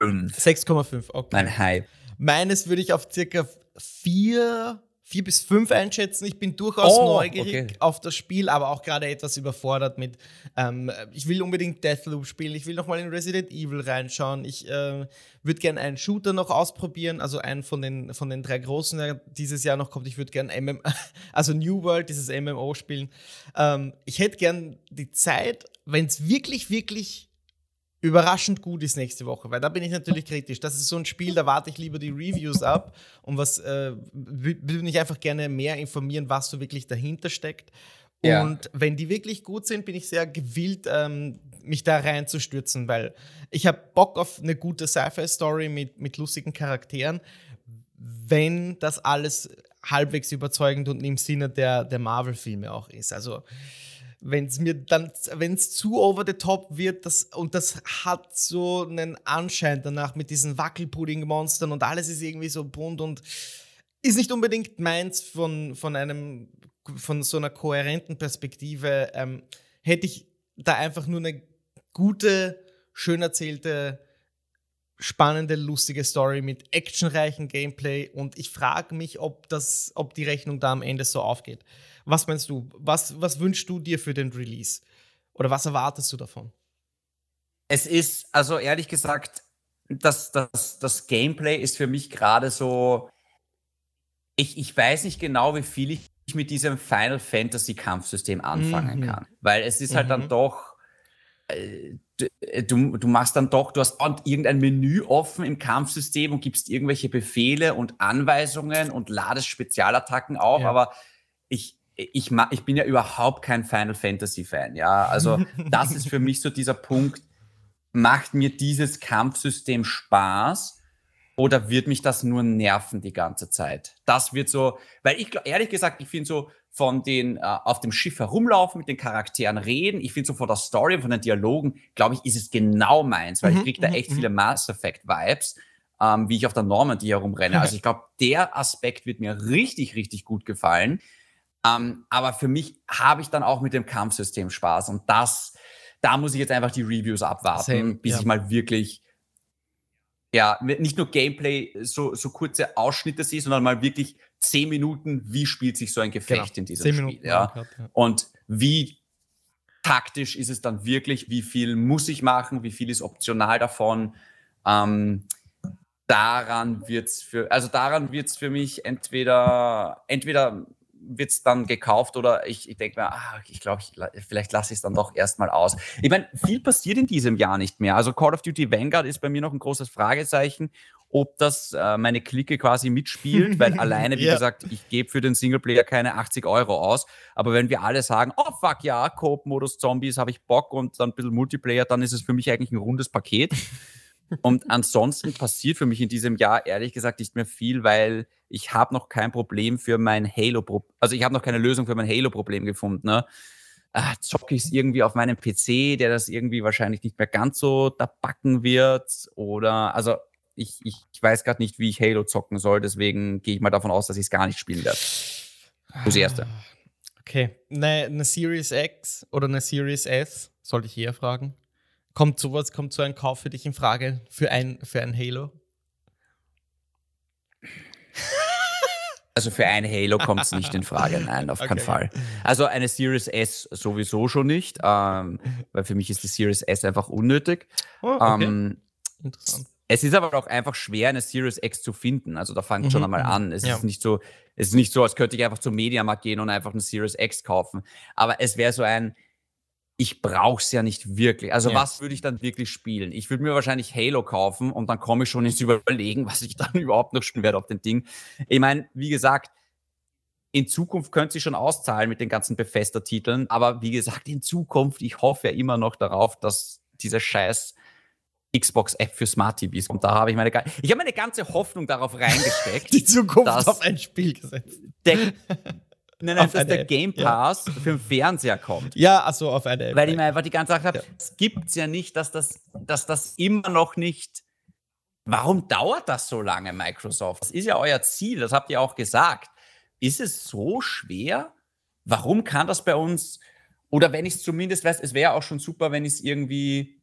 6,5, okay. mein Hype. Meines würde ich auf circa 4 vier bis fünf einschätzen. Ich bin durchaus Oh, neugierig okay. auf das Spiel, aber auch gerade etwas überfordert mit, ähm, ich will unbedingt Deathloop spielen, ich will nochmal in Resident Evil reinschauen, ich äh, würde gerne einen Shooter noch ausprobieren, also einen von den, von den drei großen, der dieses Jahr noch kommt. Ich würde gerne MM, also New World, dieses MMO spielen. Ähm, ich hätte gern die Zeit, wenn es wirklich, wirklich überraschend gut ist nächste Woche, weil da bin ich natürlich kritisch. Das ist so ein Spiel, da warte ich lieber die Reviews ab und was äh, würde mich einfach gerne mehr informieren, was so wirklich dahinter steckt. Ja. Und wenn die wirklich gut sind, bin ich sehr gewillt, ähm, mich da reinzustürzen, weil ich habe Bock auf eine gute Sci-Fi-Story mit, mit lustigen Charakteren, wenn das alles halbwegs überzeugend und im Sinne der, der Marvel-Filme auch ist. Also wenn es mir dann, wenn es zu over the top wird, das, und das hat so einen Anschein danach mit diesen Wackelpudding-Monstern und alles ist irgendwie so bunt und ist nicht unbedingt meins von, von einem, von so einer kohärenten Perspektive, ähm, hätte ich da einfach nur eine gute, schön erzählte, spannende, lustige Story mit actionreichen Gameplay und ich frage mich, ob das, ob die Rechnung da am Ende so aufgeht. Was meinst du? Was, was wünschst du dir für den Release? Oder was erwartest du davon? Es ist, also ehrlich gesagt, das, das, das Gameplay ist für mich gerade so. Ich, ich weiß nicht genau, wie viel ich mit diesem Final Fantasy Kampfsystem anfangen Mhm. kann. Weil es ist halt Mhm. dann doch. äh, du- Du, machst dann doch, du hast irgendein Menü offen im Kampfsystem und gibst irgendwelche Befehle und Anweisungen und ladest Spezialattacken auf, Ja. aber ich, ich, ich bin ja überhaupt kein Final Fantasy Fan, ja. Also, das ist für mich so dieser Punkt, macht mir dieses Kampfsystem Spaß oder wird mich das nur nerven die ganze Zeit? Das wird so, weil ich ehrlich gesagt, ich finde so von den äh, auf dem Schiff herumlaufen, mit den Charakteren reden, ich finde so von der Story und von den Dialogen, glaube ich, ist es genau meins, weil ich Mhm, kriege da mhm, echt mhm. viele Mass Effect Vibes, ähm, wie ich auf der Normandy herumrenne. Also ich glaube, der Aspekt wird mir richtig, richtig gut gefallen. Ähm, aber für mich habe ich dann auch mit dem Kampfsystem Spaß und das, da muss ich jetzt einfach die Reviews abwarten, Same, bis ja. ich mal wirklich, ja, nicht nur Gameplay, so, so kurze Ausschnitte sehe, sondern mal wirklich zehn Minuten, wie spielt sich so ein Gefecht in diesem Zehn Spiel, Minuten ja. Kart, ja. Und wie taktisch ist es dann wirklich, wie viel muss ich machen, wie viel ist optional davon. Ähm, daran wird's für, also daran wird's für mich entweder, entweder wird's dann gekauft oder ich, ich denke mir, ah, ich glaube, ich, la- vielleicht lasse ich es dann doch erstmal aus. Ich meine, viel passiert in diesem Jahr nicht mehr. Also Call of Duty Vanguard ist bei mir noch ein großes Fragezeichen, ob das äh, meine Clique quasi mitspielt, weil alleine, wie Ja. gesagt, ich gebe für den Singleplayer keine 80 Euro aus. Aber wenn wir alle sagen, oh fuck ja, Coop-Modus Zombies, habe ich Bock und dann ein bisschen Multiplayer, dann ist es für mich eigentlich ein rundes Paket. Und ansonsten passiert für mich in diesem Jahr ehrlich gesagt nicht mehr viel, weil ich habe noch kein Problem für mein Halo, also ich habe noch keine Lösung für mein Halo-Problem gefunden. Ne? Ah, zocke ich es irgendwie auf meinem PC, der das irgendwie wahrscheinlich nicht mehr ganz so da backen wird. Oder also ich, ich, ich weiß gerade nicht, wie ich Halo zocken soll, deswegen gehe ich mal davon aus, dass ich es gar nicht spielen werde. Das erste. Okay, eine, eine Series X oder eine Series S, sollte ich eher fragen. Kommt sowas, kommt so ein Kauf für dich in Frage für ein, für ein Halo? Also für ein Halo kommt es nicht in Frage, nein, auf keinen Okay. Fall. Also eine Series S sowieso schon nicht, ähm, weil für mich ist die Series S einfach unnötig. Oh, okay. Ähm, Interessant. es ist aber auch einfach schwer, eine Series X zu finden. Also da schon Mhm, einmal mhm. an. Es Ja. ist nicht so, es ist nicht so, als könnte ich einfach zum Mediamarkt gehen und einfach eine Series X kaufen. Aber es wäre so ein, ich brauche es ja nicht wirklich. Also Ja. was würde ich dann wirklich spielen? Ich würde mir wahrscheinlich Halo kaufen und dann komme ich schon ins Überlegen, was ich dann überhaupt noch spielen werde auf dem Ding. Ich meine, wie gesagt, in Zukunft könnte sich schon auszahlen mit den ganzen Bethesda-Titeln, aber wie gesagt, in Zukunft, ich hoffe ja immer noch darauf, dass diese scheiß Xbox-App für Smart TVs kommt. Da habe ich meine, ich habe meine ganze Hoffnung darauf reingesteckt. Die Zukunft auf ein Spiel gesetzt. nein, nein, dass der Game ja. Pass für den Fernseher kommt. Ja, also auf eine. Weil ich mir einfach die ganze Zeit habe, Ja. es gibt's ja nicht, dass das, dass das immer noch nicht. Warum dauert das so lange, Microsoft? Das ist ja euer Ziel, das habt ihr auch gesagt. Ist es so schwer? Warum kann das bei uns? Oder wenn ich es zumindest weiß, es wäre auch schon super, wenn ich es irgendwie.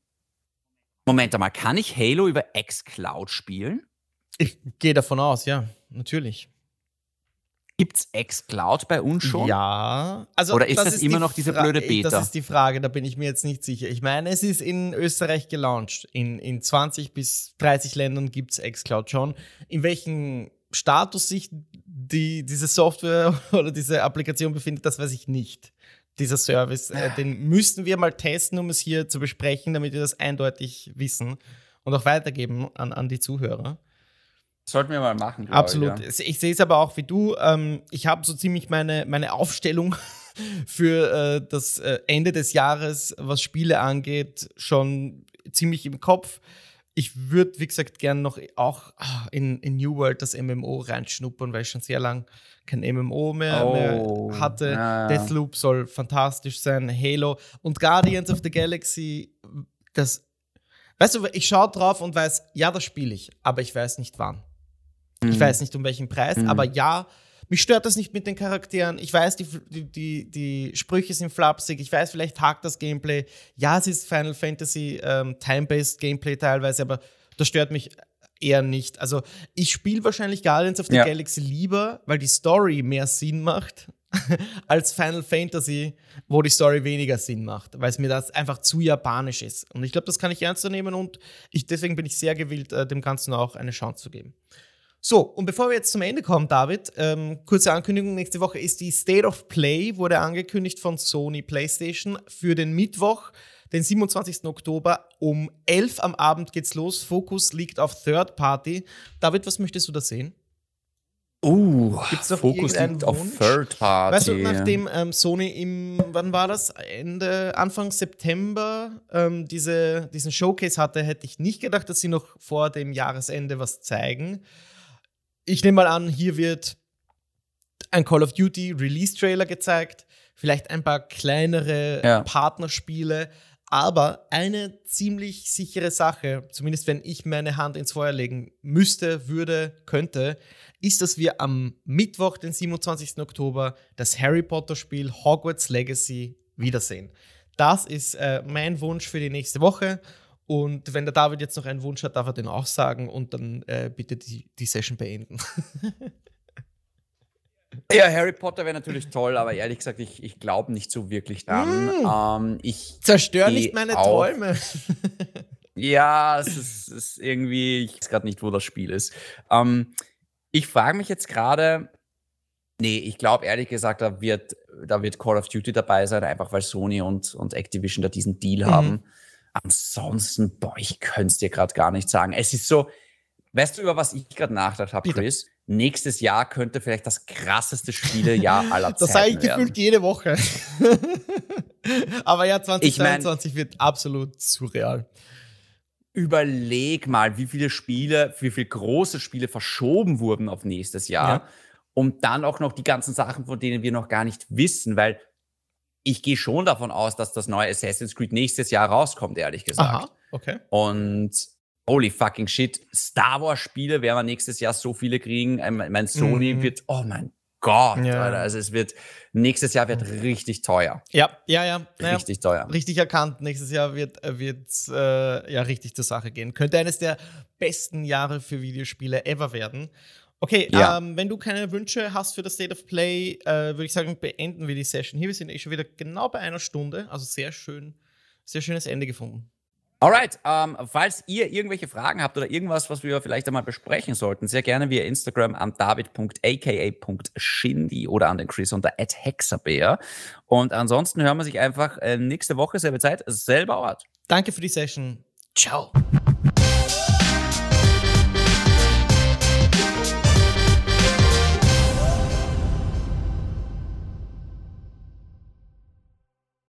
Moment einmal, kann ich Halo über xCloud spielen? ich gehe davon aus, ja, natürlich. Gibt es xCloud bei uns schon? Ja. Also Oder ist das, das ist immer noch diese blöde Beta? Das ist die Frage, da bin ich mir jetzt nicht sicher. Ich meine, es ist in Österreich gelauncht. In, in 20 bis 30 Ländern gibt es xCloud schon. In welchem Status sich die, diese Software oder diese Applikation befindet, das weiß ich nicht. Dieser Service, äh, den müssten wir mal testen, um es hier zu besprechen, damit wir das eindeutig wissen und auch weitergeben an, an die Zuhörer. Sollten wir mal machen. Absolut. Ich, ja. ich sehe es aber auch wie du. Ähm, ich habe so ziemlich meine, meine Aufstellung für äh, das äh, Ende des Jahres, was Spiele angeht, schon ziemlich im Kopf. Ich würde, wie gesagt, gerne noch auch ah, in, in New World das MMO reinschnuppern, weil ich schon sehr lange kein MMO mehr, oh, mehr hatte. Ja. Deathloop soll fantastisch sein, Halo und Guardians of the Galaxy, das Weißt du, ich schaue drauf und weiß, ja, das spiele ich, aber ich weiß nicht wann. Mhm. Ich weiß nicht um welchen Preis, mhm. aber ja, mich stört das nicht mit den Charakteren. Ich weiß, die, die, die Sprüche sind flapsig. Ich weiß, vielleicht hakt das Gameplay. Ja, es ist Final Fantasy ähm, Time-Based Gameplay teilweise, aber das stört mich eher nicht. Also, ich spiele wahrscheinlich Guardians of the ja. Galaxy lieber, weil die Story mehr Sinn macht, als Final Fantasy, wo die Story weniger Sinn macht, weil es mir das einfach zu japanisch ist. Und ich glaube, das kann ich ernster nehmen und ich, deswegen bin ich sehr gewillt, äh, dem Ganzen auch eine Chance zu geben. So, und bevor wir jetzt zum Ende kommen, David, ähm, kurze Ankündigung, nächste Woche ist die State of Play, wurde angekündigt von Sony PlayStation für den Mittwoch, den 27. Oktober um 11 am Abend geht's los. Fokus liegt auf Third Party. David, was möchtest du da sehen? Uh, Gibt's noch Fokus liegt Wunsch? auf Third Party. Weißt du, nachdem ähm, Sony im, wann war das? Ende, Anfang September ähm, diese, diesen Showcase hatte, hätte ich nicht gedacht, dass sie noch vor dem Jahresende was zeigen ich nehme mal an, hier wird ein Call of Duty Release-Trailer gezeigt, vielleicht ein paar kleinere ja. Partnerspiele, aber eine ziemlich sichere Sache, zumindest wenn ich meine Hand ins Feuer legen müsste, würde, könnte, ist, dass wir am Mittwoch, den 27. Oktober, das Harry Potter-Spiel Hogwarts Legacy wiedersehen. Das ist äh, mein Wunsch für die nächste Woche und wenn der David jetzt noch einen Wunsch hat, darf er den auch sagen und dann äh, bitte die, die Session beenden. Ja, Harry Potter wäre natürlich toll, aber ehrlich gesagt, ich, ich glaube nicht so wirklich dran. Mm. Ähm, ich Zerstör nicht meine auch. Träume. ja, es ist, ist, irgendwie, ich weiß gerade nicht, wo das Spiel ist. Ähm, ich frage mich jetzt gerade, nee, ich glaube ehrlich gesagt, da wird, da wird Call of Duty dabei sein, einfach weil Sony und, und Activision da diesen Deal mhm. haben. Ansonsten, boah, ich könnte es dir gerade gar nicht sagen. Es ist so, weißt du, über was ich gerade nachgedacht habe, Chris? Nächstes Jahr könnte vielleicht das krasseste Spielejahr aller Zeiten Das sage ich gefühlt jede Woche. Aber ja, 2022 ich mein, wird absolut surreal. Überleg mal, wie viele Spiele, wie viele große Spiele verschoben wurden auf nächstes Jahr. Ja. Und dann auch noch die ganzen Sachen, von denen wir noch gar nicht wissen, weil ich gehe schon davon aus, dass das neue Assassin's Creed nächstes Jahr rauskommt, ehrlich gesagt. Aha, okay. Und holy fucking shit, Star Wars Spiele werden wir nächstes Jahr so viele kriegen. Ähm, mein Sony mhm. wird, oh mein Gott, ja. Alter, also es wird, nächstes Jahr wird richtig teuer. Ja, ja, ja. Richtig naja, teuer. Richtig erkannt, nächstes Jahr wird, äh, wird äh, ja richtig zur Sache gehen. Könnte eines der besten Jahre für Videospiele ever werden. Okay, ja. ähm, wenn du keine Wünsche hast für das State of Play, äh, würde ich sagen, beenden wir die Session hier. Wir sind eh schon wieder genau bei einer Stunde, also sehr schön, sehr schönes Ende gefunden. Alright, ähm, falls ihr irgendwelche Fragen habt oder irgendwas, was wir vielleicht einmal besprechen sollten, sehr gerne via Instagram an david.aka.shindy oder an den Chris unter hexabear. Und ansonsten hören wir sich einfach äh, nächste Woche, selbe Zeit, selber Ort. Danke für die Session. Ciao.